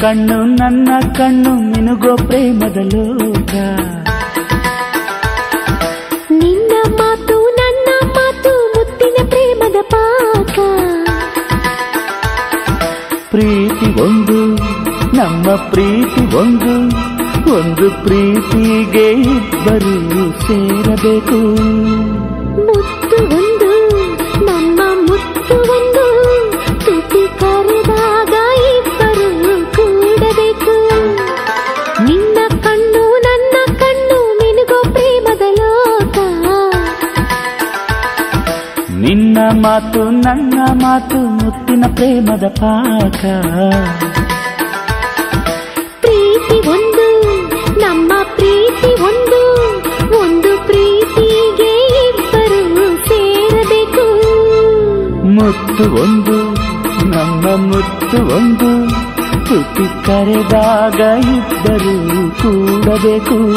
ಕಣ್ಣು ನನ್ನ ಕಣ್ಣು ಮಿನುಗೋ ಪ್ರೇಮದ ಲೋಕ. ನಿನ್ನ ಮಾತು ನನ್ನ ಮಾತು ಮುತ್ತಿನ ಪ್ರೇಮದ ಪಾಕ. ಪ್ರೀತಿ ಒಂದು ನಮ್ಮ ಪ್ರೀತಿ ಒಂದು. ಒಂದು ಪ್ರೀತಿಗೆ ಇಬ್ಬರು ಸೇರಬೇಕು. ಮಾತು ನನ್ನ ಮಾತು ಮುತ್ತಿನ ಪ್ರೇಮದ ಪಾಕ. ಪ್ರೀತಿ ಒಂದು ನಮ್ಮ ಪ್ರೀತಿ ಒಂದು. ಒಂದು ಪ್ರೀತಿಗೆ ಇಬ್ಬರು ಸೇರಬೇಕು. ಮುತ್ತು ಒಂದು ನಮ್ಮ ಮುತ್ತು ಒಂದು. ತುಟಿ ಕರೆದಾಗ ಇಬ್ಬರು ಕೂಡಬೇಕು.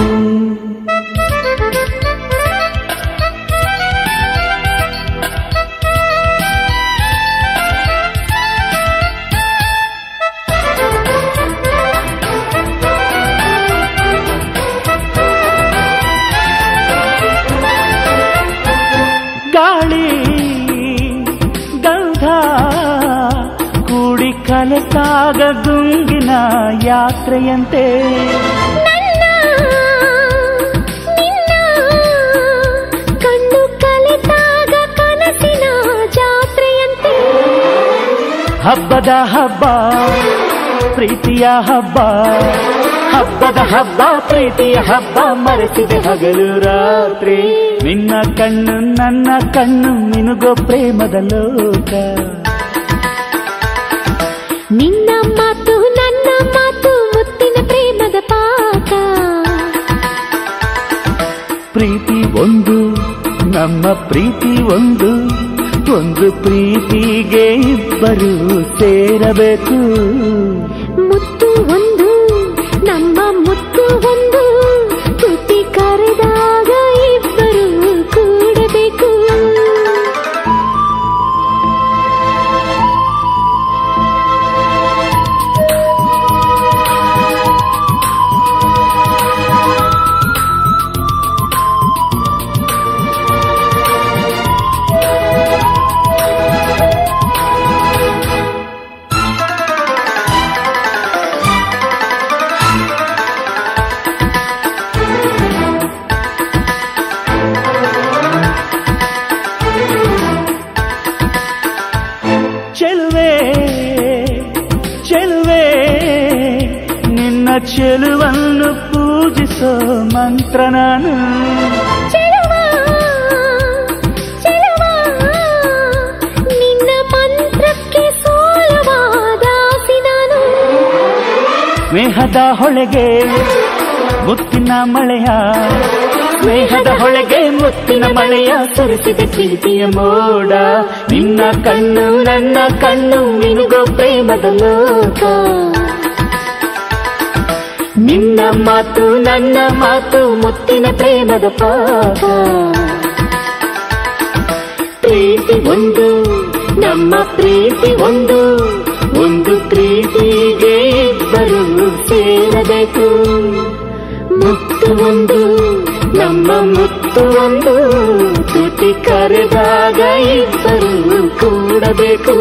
ಜಾತ್ರೆಯಂತೆ. ಹಬ್ಬದ ಹಬ್ಬ ಪ್ರೀತಿಯ ಹಬ್ಬ ಹಬ್ಬದ ಹಬ್ಬ ಪ್ರೀತಿಯ ಹಬ್ಬ ಮರೆಸಿದೆ ಹಗಲು ರಾತ್ರಿ. ನಿನ್ನ ಕಣ್ಣು ನನ್ನ ಕಣ್ಣು ನಿನಗೋ ಪ್ರೇಮದ ಲೋಕ. ನಮ್ಮ ಪ್ರೀತಿ ಒಂದು ಒಂದು ಪ್ರೀತಿಗೆ ಇಬ್ಬರು ಸೇರಬೇಕು. ಸ್ನೇಹದ ಹೊಳೆಗೆ, ಮುತ್ತಿನ ಮಳೆಯ ಸ್ನೇಹದ ಹೊಳೆಗೆ ಮುತ್ತಿನ ಮಳೆಯ ಸುರಿಸಿದ ಪ್ರೀತಿಯ ಮೋಡ. ನಿನ್ನ ಕಣ್ಣು, ನನ್ನ ಕಣ್ಣು, ನಿನಗೋ ಪ್ರೇಮದ ಲೋಕ. ನಿನ್ನ ಮಾತು, ನನ್ನ ಮಾತು, ಮುತ್ತಿನ ಪ್ರೇಮದ ಪಾಪ ಪ್ರೀತಿ ಒಂದು, ನಮ್ಮ ಪ್ರೀತಿ ಒಂದು ಒಂದು ಪ್ರೀತಿಗೆ ಇಬ್ಬರು ಸೇರಬೇಕು. ಮುತ್ತು ಒಂದು ನಮ್ಮ ಮುತ್ತು ಒಂದು. ತುಟಿ ಕರೆದಾಗ ಇಬ್ಬರೂ ಕೂಡಬೇಕು.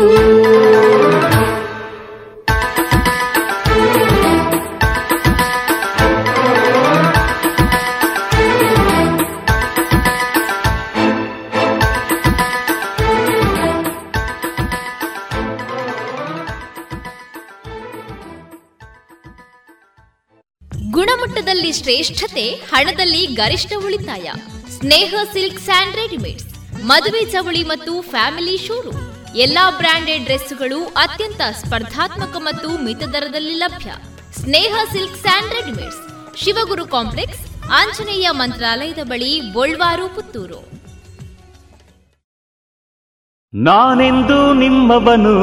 ಶ್ರೇಷ್ಠತೆ ಹಣದಲ್ಲಿ ಗರಿಷ್ಠ ಉಳಿತಾಯ. ಸ್ನೇಹ ಸಿಲ್ಕ್ ಸ್ಯಾಂಡ್ ರೆಡಿಮೇಡ್ಸ್, ಮದುವೆ ಚವಳಿ ಮತ್ತು ಫ್ಯಾಮಿಲಿ ಶೋರೂಮ್. ಎಲ್ಲಾ ಬ್ರಾಂಡೆಡ್ ಡ್ರೆಸ್ಗಳು ಅತ್ಯಂತ ಸ್ಪರ್ಧಾತ್ಮಕ ಮತ್ತು ಮಿತ ದರದಲ್ಲಿ ಲಭ್ಯ. Sneha silks and readymades, Shivaguru complex, Anjaneya ಮಂತ್ರಾಲಯದ ಬಳಿ ಬೋಳ್ವಾರು ಪುತ್ತೂರು. ನಾನೆಂದು ನಿಮ್ಮವನು?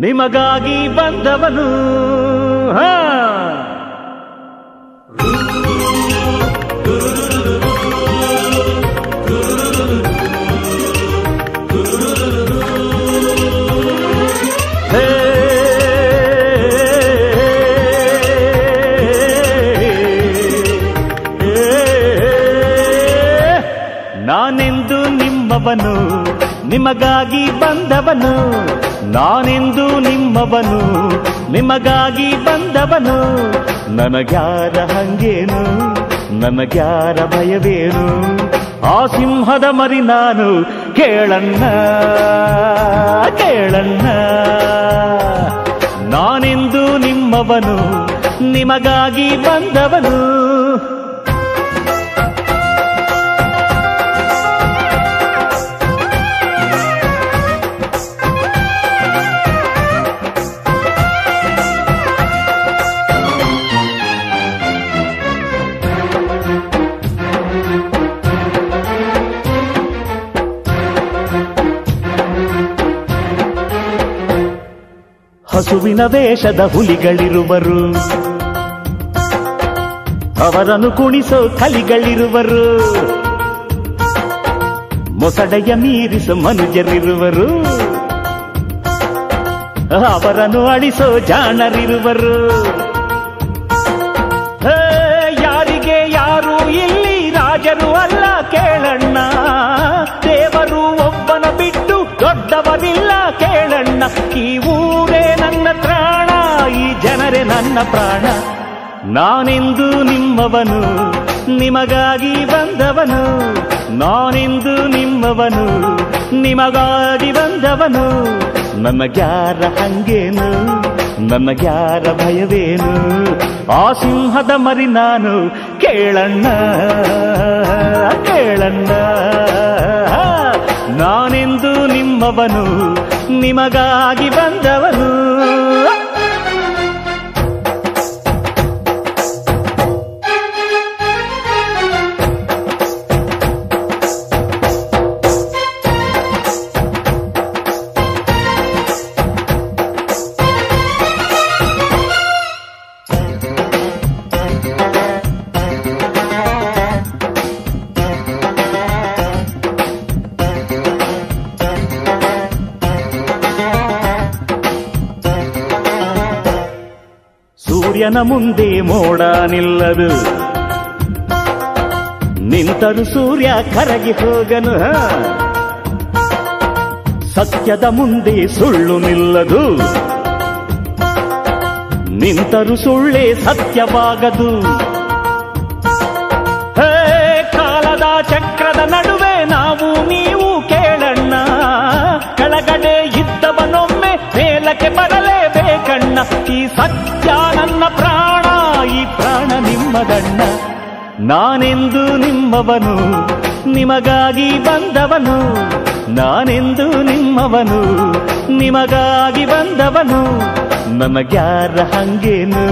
ನಿಮಗಾಗಿ ಬಂದವನು? ನಿಮ್ಮವನು ನಿಮಗಾಗಿ ಬಂದವನು, ನಾನೆಂದು ನಿಮ್ಮವನು, ನಿಮಗಾಗಿ ಬಂದವನು. ನನಗ್ಯಾರ ಹಂಗೇನು, ನನಗ್ಯಾರ ಭಯವೇನು? ಆ ಸಿಂಹದ ಮರಿ ನಾನು, ಕೇಳಣ್ಣ ಕೇಳಣ್ಣ. ನಾನೆಂದು ನಿಮ್ಮವನು, ನಿಮಗಾಗಿ ಬಂದವನು. ಹಸುವಿನ ವೇಷದ ಹುಲಿಗಳಿರುವರು. ಅವರನ್ನು ಕುಣಿಸೋ ಕಲಿಗಳಿರುವರು. ಮೊಸಡೆಯ ಮೀರಿಸೋ ಮನುಜರಿರುವರು. ಅವರನ್ನು ಅಳಿಸೋ ಜಾಣರಿರುವರು. ಯಾರಿಗೆ ಯಾರು ಇಲ್ಲಿ ರಾಜರು ಅಲ್ಲ ಕೇಳಣ್ಣ. ದೇವರು ಒಬ್ಬನ ಬಿಟ್ಟು ದೊಡ್ಡವರಿಲ್ಲ ಕೇಳಣ್ಣ. ಈ ನನ್ನ ಪ್ರಾಣ. ನಾನೆಂದು ನಿಮ್ಮವನು, ನಿಮಗಾಗಿ ಬಂದವನು. ನಾನೆಂದು ನಿಮ್ಮವನು, ನಿಮಗಾಗಿ ಬಂದವನು. ನನಗ್ಯಾರ ಹಂಗೇನು? ನನಗ್ಯಾರ ಭಯವೇನು? ಆ ಸಿಂಹದ ಮರಿ ನಾನು, ಕೇಳಣ್ಣ ಕೇಳಣ್ಣ. ನಾನೆಂದು ನಿಮ್ಮವನು, ನಿಮಗಾಗಿ ಬಂದವನು. ಸೂರ್ಯನ ಮುಂದೆ ಮೋಡ ನಿಲ್ಲದು ನಿಂತರು ಸೂರ್ಯ ಕರಗಿ ಹೋಗನು. ಸತ್ಯದ ಮುಂದೆ ಸುಳ್ಳು ನಿಲ್ಲದು. ನಿಂತರು ಸುಳ್ಳೇ ಸತ್ಯವಾಗದು. ಹೇ, ಕಾಲದ ಚಕ್ರದ ನಡುವೆ ನಾವು ನೀವು ಕೇಳಣ್ಣ. ಕೆಳಗಡೆ ಇದ್ದವನೊಮ್ಮೆ ಮೇಲಕ್ಕೆ ಬರಲೇಬೇಕಣ್ಣ. ಈ ಸತ್ಯ ನಿಮ್ಮದಣ್ಣ ನಾನೆಂದು ನಿಮ್ಮವನು, ನಿಮಗಾಗಿ ಬಂದವನು. ನಾನೆಂದು ನಿಮ್ಮವನು, ನಿಮಗಾಗಿ ಬಂದವನು. ನನಗ್ಯಾರ ಹಂಗೇನು?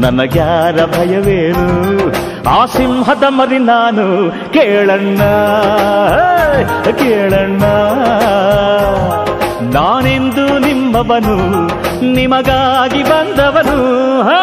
ನನಗ್ಯಾರ ಭಯವೇನು? ಆ ಸಿಂಹದ ಮರಿ ನಾನು, ಕೇಳಣ್ಣ ಕೇಳಣ್ಣ. ನಾನೆಂದು ನಿಮ್ಮವನು, ನಿಮಗಾಗಿ ಬಂದವನು. ಹಾ.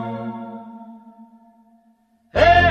Hey!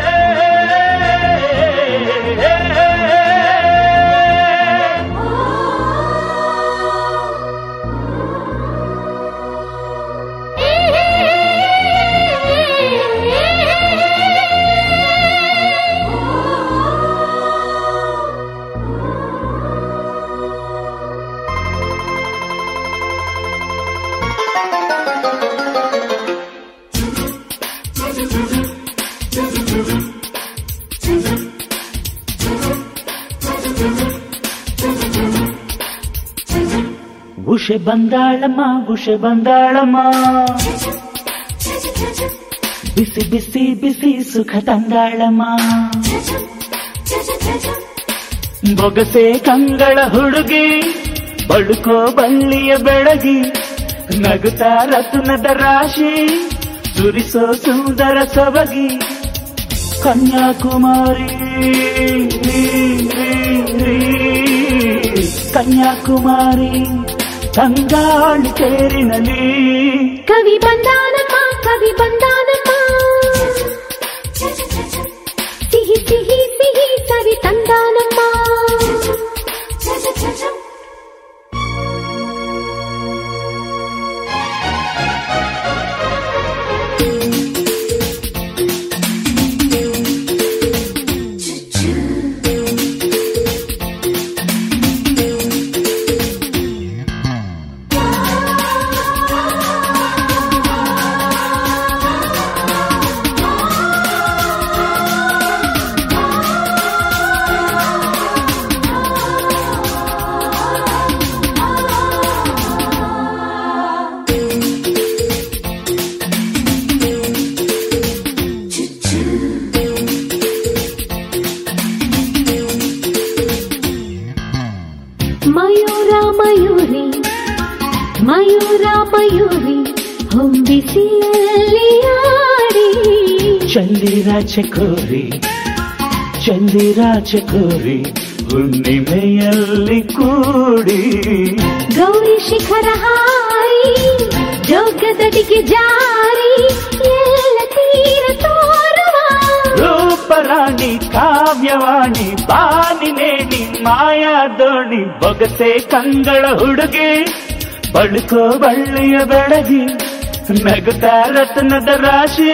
ಉಷೆ ಬಂದಾಳಮ್ಮ, ಗುಷೆ ಬಂದಾಳಮ್ಮ. ಬಿಸಿ ಬಿಸಿ ಬಿಸಿ ಸುಖ ತಂದಾಳಮ್ಮ. ಬೊಗಸೆ ಕಂಗಳ ಹುಡುಗಿ, ಬಳುಕೋ ಬಳ್ಳಿಯ ಬೆಳಗಿ, ನಗುತ್ತಾ ರತ್ನದ ರಾಶಿ, ಸುರಿಸೋ ಸುಂದರ ಸೊಬಗಿ. ಕನ್ಯಾಕುಮಾರಿ ಕನ್ಯಾಕುಮಾರಿ. సంగాళి కవి బంధానమ్మ కవి బంధానమ్మ సిహి సిహి సిహి కవి తందానమ్మా. ಚಕೋರಿ ಚಂದಿರ ಚಕೋರಿ ಹುಣ್ಣಿಮೆಯಲ್ಲಿ ಕೂಡಿ. ಗೌರಿ ಶಿಖರ ಹಾರಿ ಜೋಗದಡಿಗೆ ಜಾರಿ ಎಲ್ಲ ತೀರ ತೋರುವ. ರೂಪರಾಣಿ ಕಾವ್ಯವಾಣಿ ಬಾನಿನೇನಿ ಮಾಯಾ ದೋಣಿ ಬೊಗಸೆ ಕಂಗಳ ಹುಡುಗಿ ಬಳುಕೋ ಬಳ್ಳಿಯ ಬೆಳಗಿ ನಗುತ್ತ ರತ್ನದ ರಾಶಿ.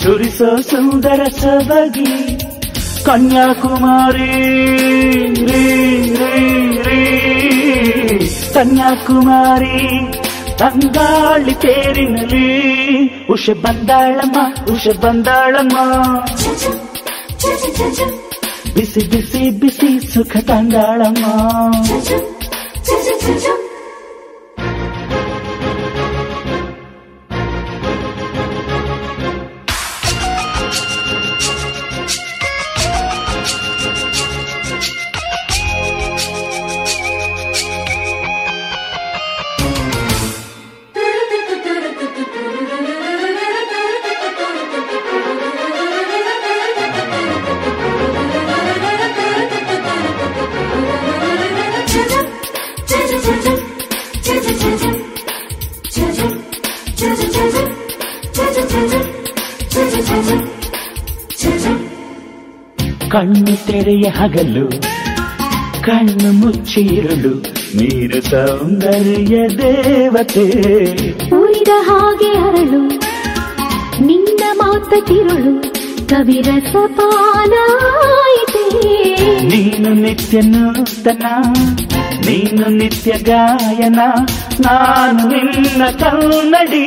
ಸುರಿಸೋ ಸುಂದರ ಸಬಗಿ ಕನ್ಯಾಕುಮಾರಿ ರೀ ರೀ ರೀ ಕನ್ಯಾಕುಮಾರಿ ತಂಗಾಳಿ ತೇರಿನಲ್ಲಿ ಉಷ ಬಂದಾಳಮ್ಮ ಉಷ ಬಂದಾಳಮ್ಮ ಬಿಸಿ ಬಿಸಿ ಬಿಸಿ ಸುಖ ತಂದಾಳಮ್ಮ ಕಣ್ಣು ಹಗಲು ಕಣ್ಣು ಮುಚ್ಚಿರುಳು ನೀರು ಸೌಂದರ್ಯ ದೇವತೆ. ಉರಿದ ಹಾಗೆ ಅರಳು ನಿನ್ನ ಮಾತ ತಿರುಳು ಕವಿರಸ ಪಾಲಾಯಿತೆ ನೀನು ನಿತ್ಯ ನೂತನ ನೀನು ನಿತ್ಯ ಗಾಯನ ನಾನು ನಿನ್ನ ಕನ್ನಡಿ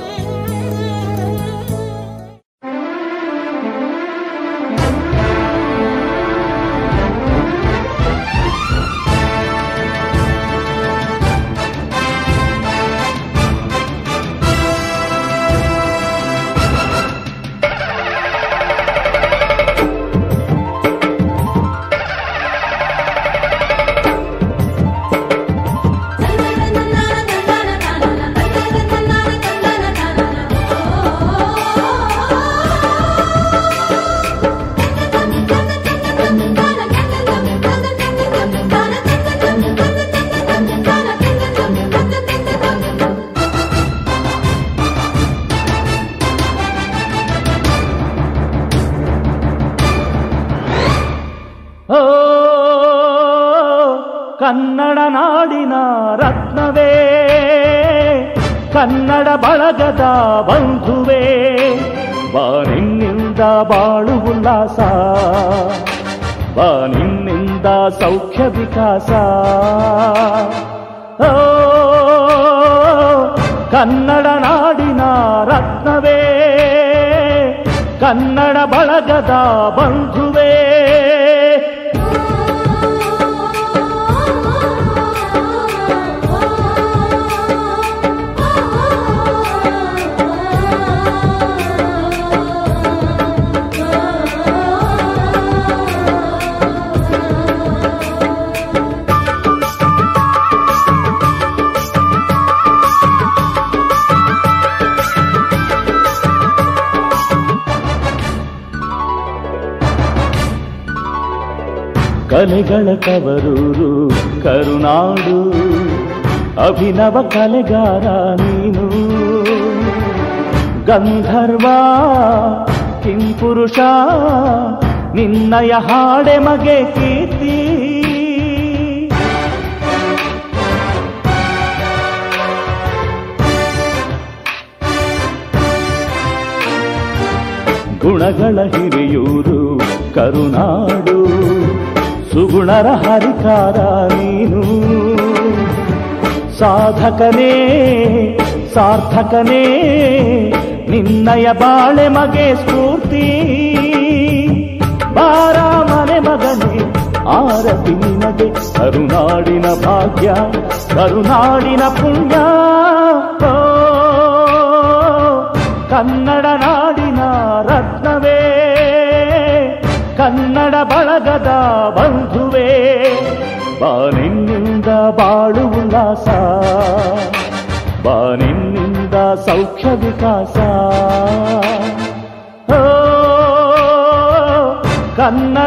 ಓ ಕನ್ನಡ ನಾಡಿನ ರತ್ನವೇ ಕನ್ನಡ ಬಳಗದ ಬಂಧುವೇ ಕಲೆಗಳ ಕವರೂರು ಕರುನಾಡು. ಅಭಿನವ ಕಲೆಗಾರ ನೀನು. ಗಂಧರ್ವ, ಕಿಂಪುರುಷ, ನಿನ್ನಯ ಹಾಡೆ ಮಗೆ ಕೀರ್ತಿ. ಗುಣಗಳ ಹಿರಿಯೂರು ಕರುನಾಡು. ಸುಗುಣರ ಹರಿಕಾರ ನೀನು ಸಾಧಕನೇ ಸಾರ್ಥಕನೇ ನಿನ್ನಯ ಬಾಳೆ ಮಗೆ ಸ್ಫೂರ್ತಿ ಬಾರ ಮನೆ ಮಗನೇ ಆರತಿ ನಿನಗೆ ಕರುನಾಡಿನ ಭಾಗ್ಯ ಕರುನಾಡಿನ ಪುಣ್ಯ ಓ, ಕನ್ನಡ సౌఖ్య వికాస కన్న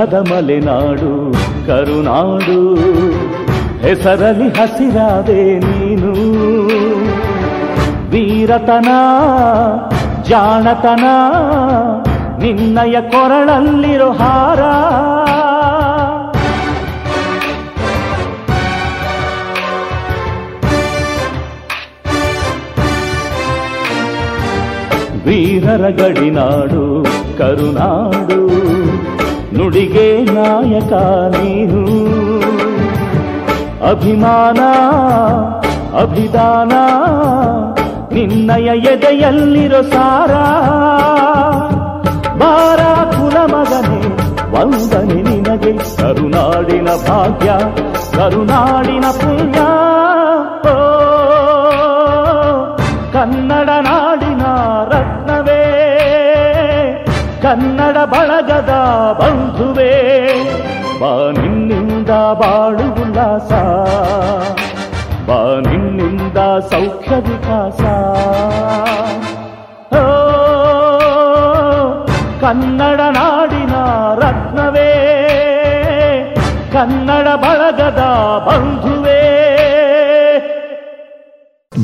ಗಂಧದ ಮಲೆನಾಡು ಕರುನಾಡು. ಹೆಸರಲ್ಲಿ ಹಸಿರಾದೆ ನೀನು. ವೀರತನ ಜಾಣತನ ನಿನ್ನಯ ಕೊರಳಲ್ಲಿರೋ ಹಾರ. ವೀರರ ಗಡಿನಾಡು ಕರುನಾಡು. ನುಡಿಗೆ ನಾಯಕ ನೀನು. ಅಭಿಮಾನ, ಅಭಿದಾನ, ನಿನ್ನಯ ಎದೆಯಲ್ಲಿರೋ ಸಾರ. ಬಾರ ಕುಲ ಮಗನೇ, ವಂದನೆ ನಿನಗೆ. ಕರುನಾಡಿನ ಭಾಗ್ಯ, ಕರುನಾಡಿನ ಪುಣ್ಯ. సౌఖ్య వికాసా కన్న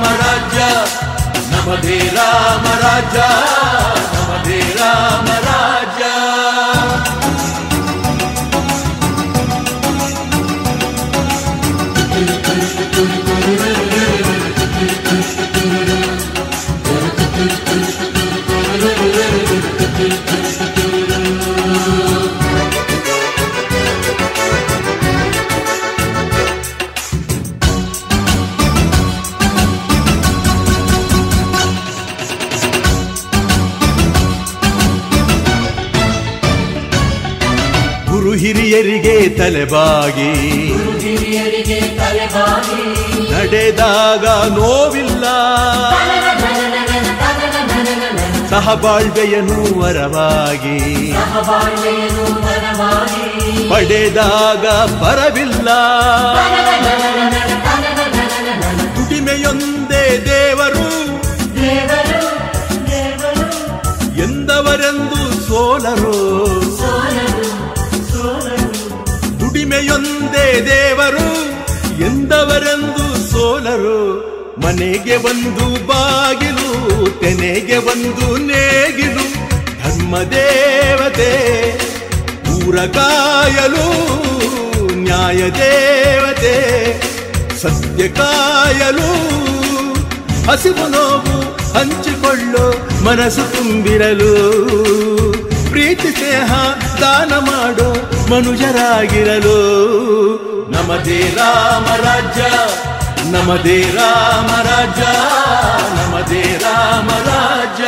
म राजा राम राजा नमदे रा ತಲೆಬಾಗಿ. ನಡೆದಾಗ ನೋವಿಲ್ಲ. ಸಹಬಾಳ್ವೆಯನು ವರವಾಗಿ. ಪಡೆದಾಗ ಬರವಿಲ್ಲ. ದುಡಿಮೆಯೊಂದೇ ದೇವರು. ಎಂದವರೆಂದು ಸೋಲರು. ದೇವರು ಎಂದವರೆಂದು ಸೋಲರು, ಮನೆಗೆ ಒಂದು ಬಾಗಿಲು, ತೆನೆಗೆ ಒಂದು ನೇಗಿಲು, ಧರ್ಮ ದೇವತೆ ಊರ ಕಾಯಲು, ನ್ಯಾಯ ದೇವತೆ, ಸತ್ಯ ಕಾಯಲು, ಹಸಿವು ನೋವು ಹಂಚಿಕೊಳ್ಳೋ, ಮನಸ್ಸು ತುಂಬಿರಲು, ಪ್ರೀತಿ ಸ್ನೇಹ ದಾನ ಮಾಡೋ ಮನುಜರಾಗಿರಲು. ನಮದೇ ರಾಮ ರಾಜ್ಯ ನಮದೇ ರಾಮ ರಾಜ ನಮದೇ ರಾಮ ರಾಜ್ಯ.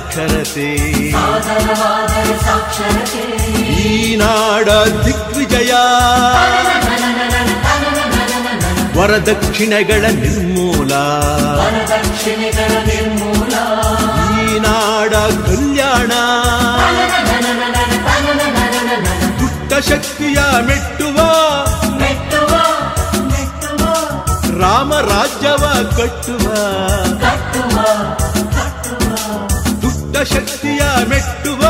ಸಾಕ್ಷರತೆ. ಈ ನಾಡ ದಿಗ್ವಿಜಯ. ವರದಕ್ಷಿಣೆಗಳ ನಿರ್ಮೂಲ. ಈ ನಾಡ ಕಲ್ಯಾಣ. ದುಷ್ಟ ಶಕ್ತಿಯ ಮೆಟ್ಟುವ. ರಾಮ ರಾಜ್ಯವ ಕಟ್ಟುವ. ಶಕ್ತಿಯ ಮೆಟ್ಟುವ,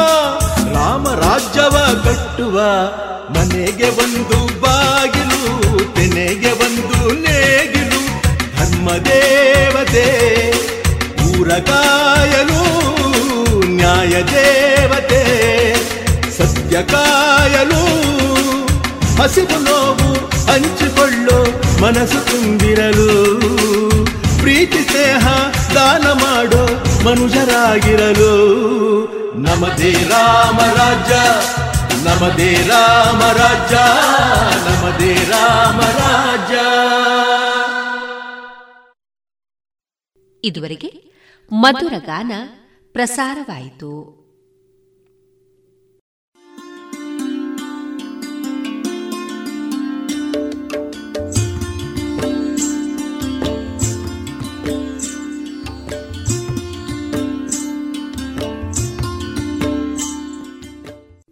ರಾಮ ರಾಜ್ಯವ ಕಟ್ಟುವ, ಮನೆಗೆ ಒಂದು ಬಾಗಿಲು, ತೆನೆಗೆ ಒಂದು ನೇಗಿಲು, ಧರ್ಮ ದೇವತೆ, ಊರ ಕಾಯಲು, ನ್ಯಾಯ ದೇವತೆ, ಸತ್ಯ ಕಾಯಲು, ಹಸಿವು ನೋವು ಹಂಚಿಕೊಳ್ಳು, ಮನಸ್ಸು ತುಂಬಿರಲು, ಪ್ರೀತಿ, ಸ್ನೇಹ ಮನುಜರಾಗಿರಲು. ನಮದೇ ರಾಮ ರಾಜ ನಮದೇ ರಾಮ ರಾಜ್ಯ ನಮದೇ ರಾಮ ರಾಜ ಇದುವರೆಗೆ ಮಧುರ ಗಾನ ಪ್ರಸಾರವಾಯಿತು.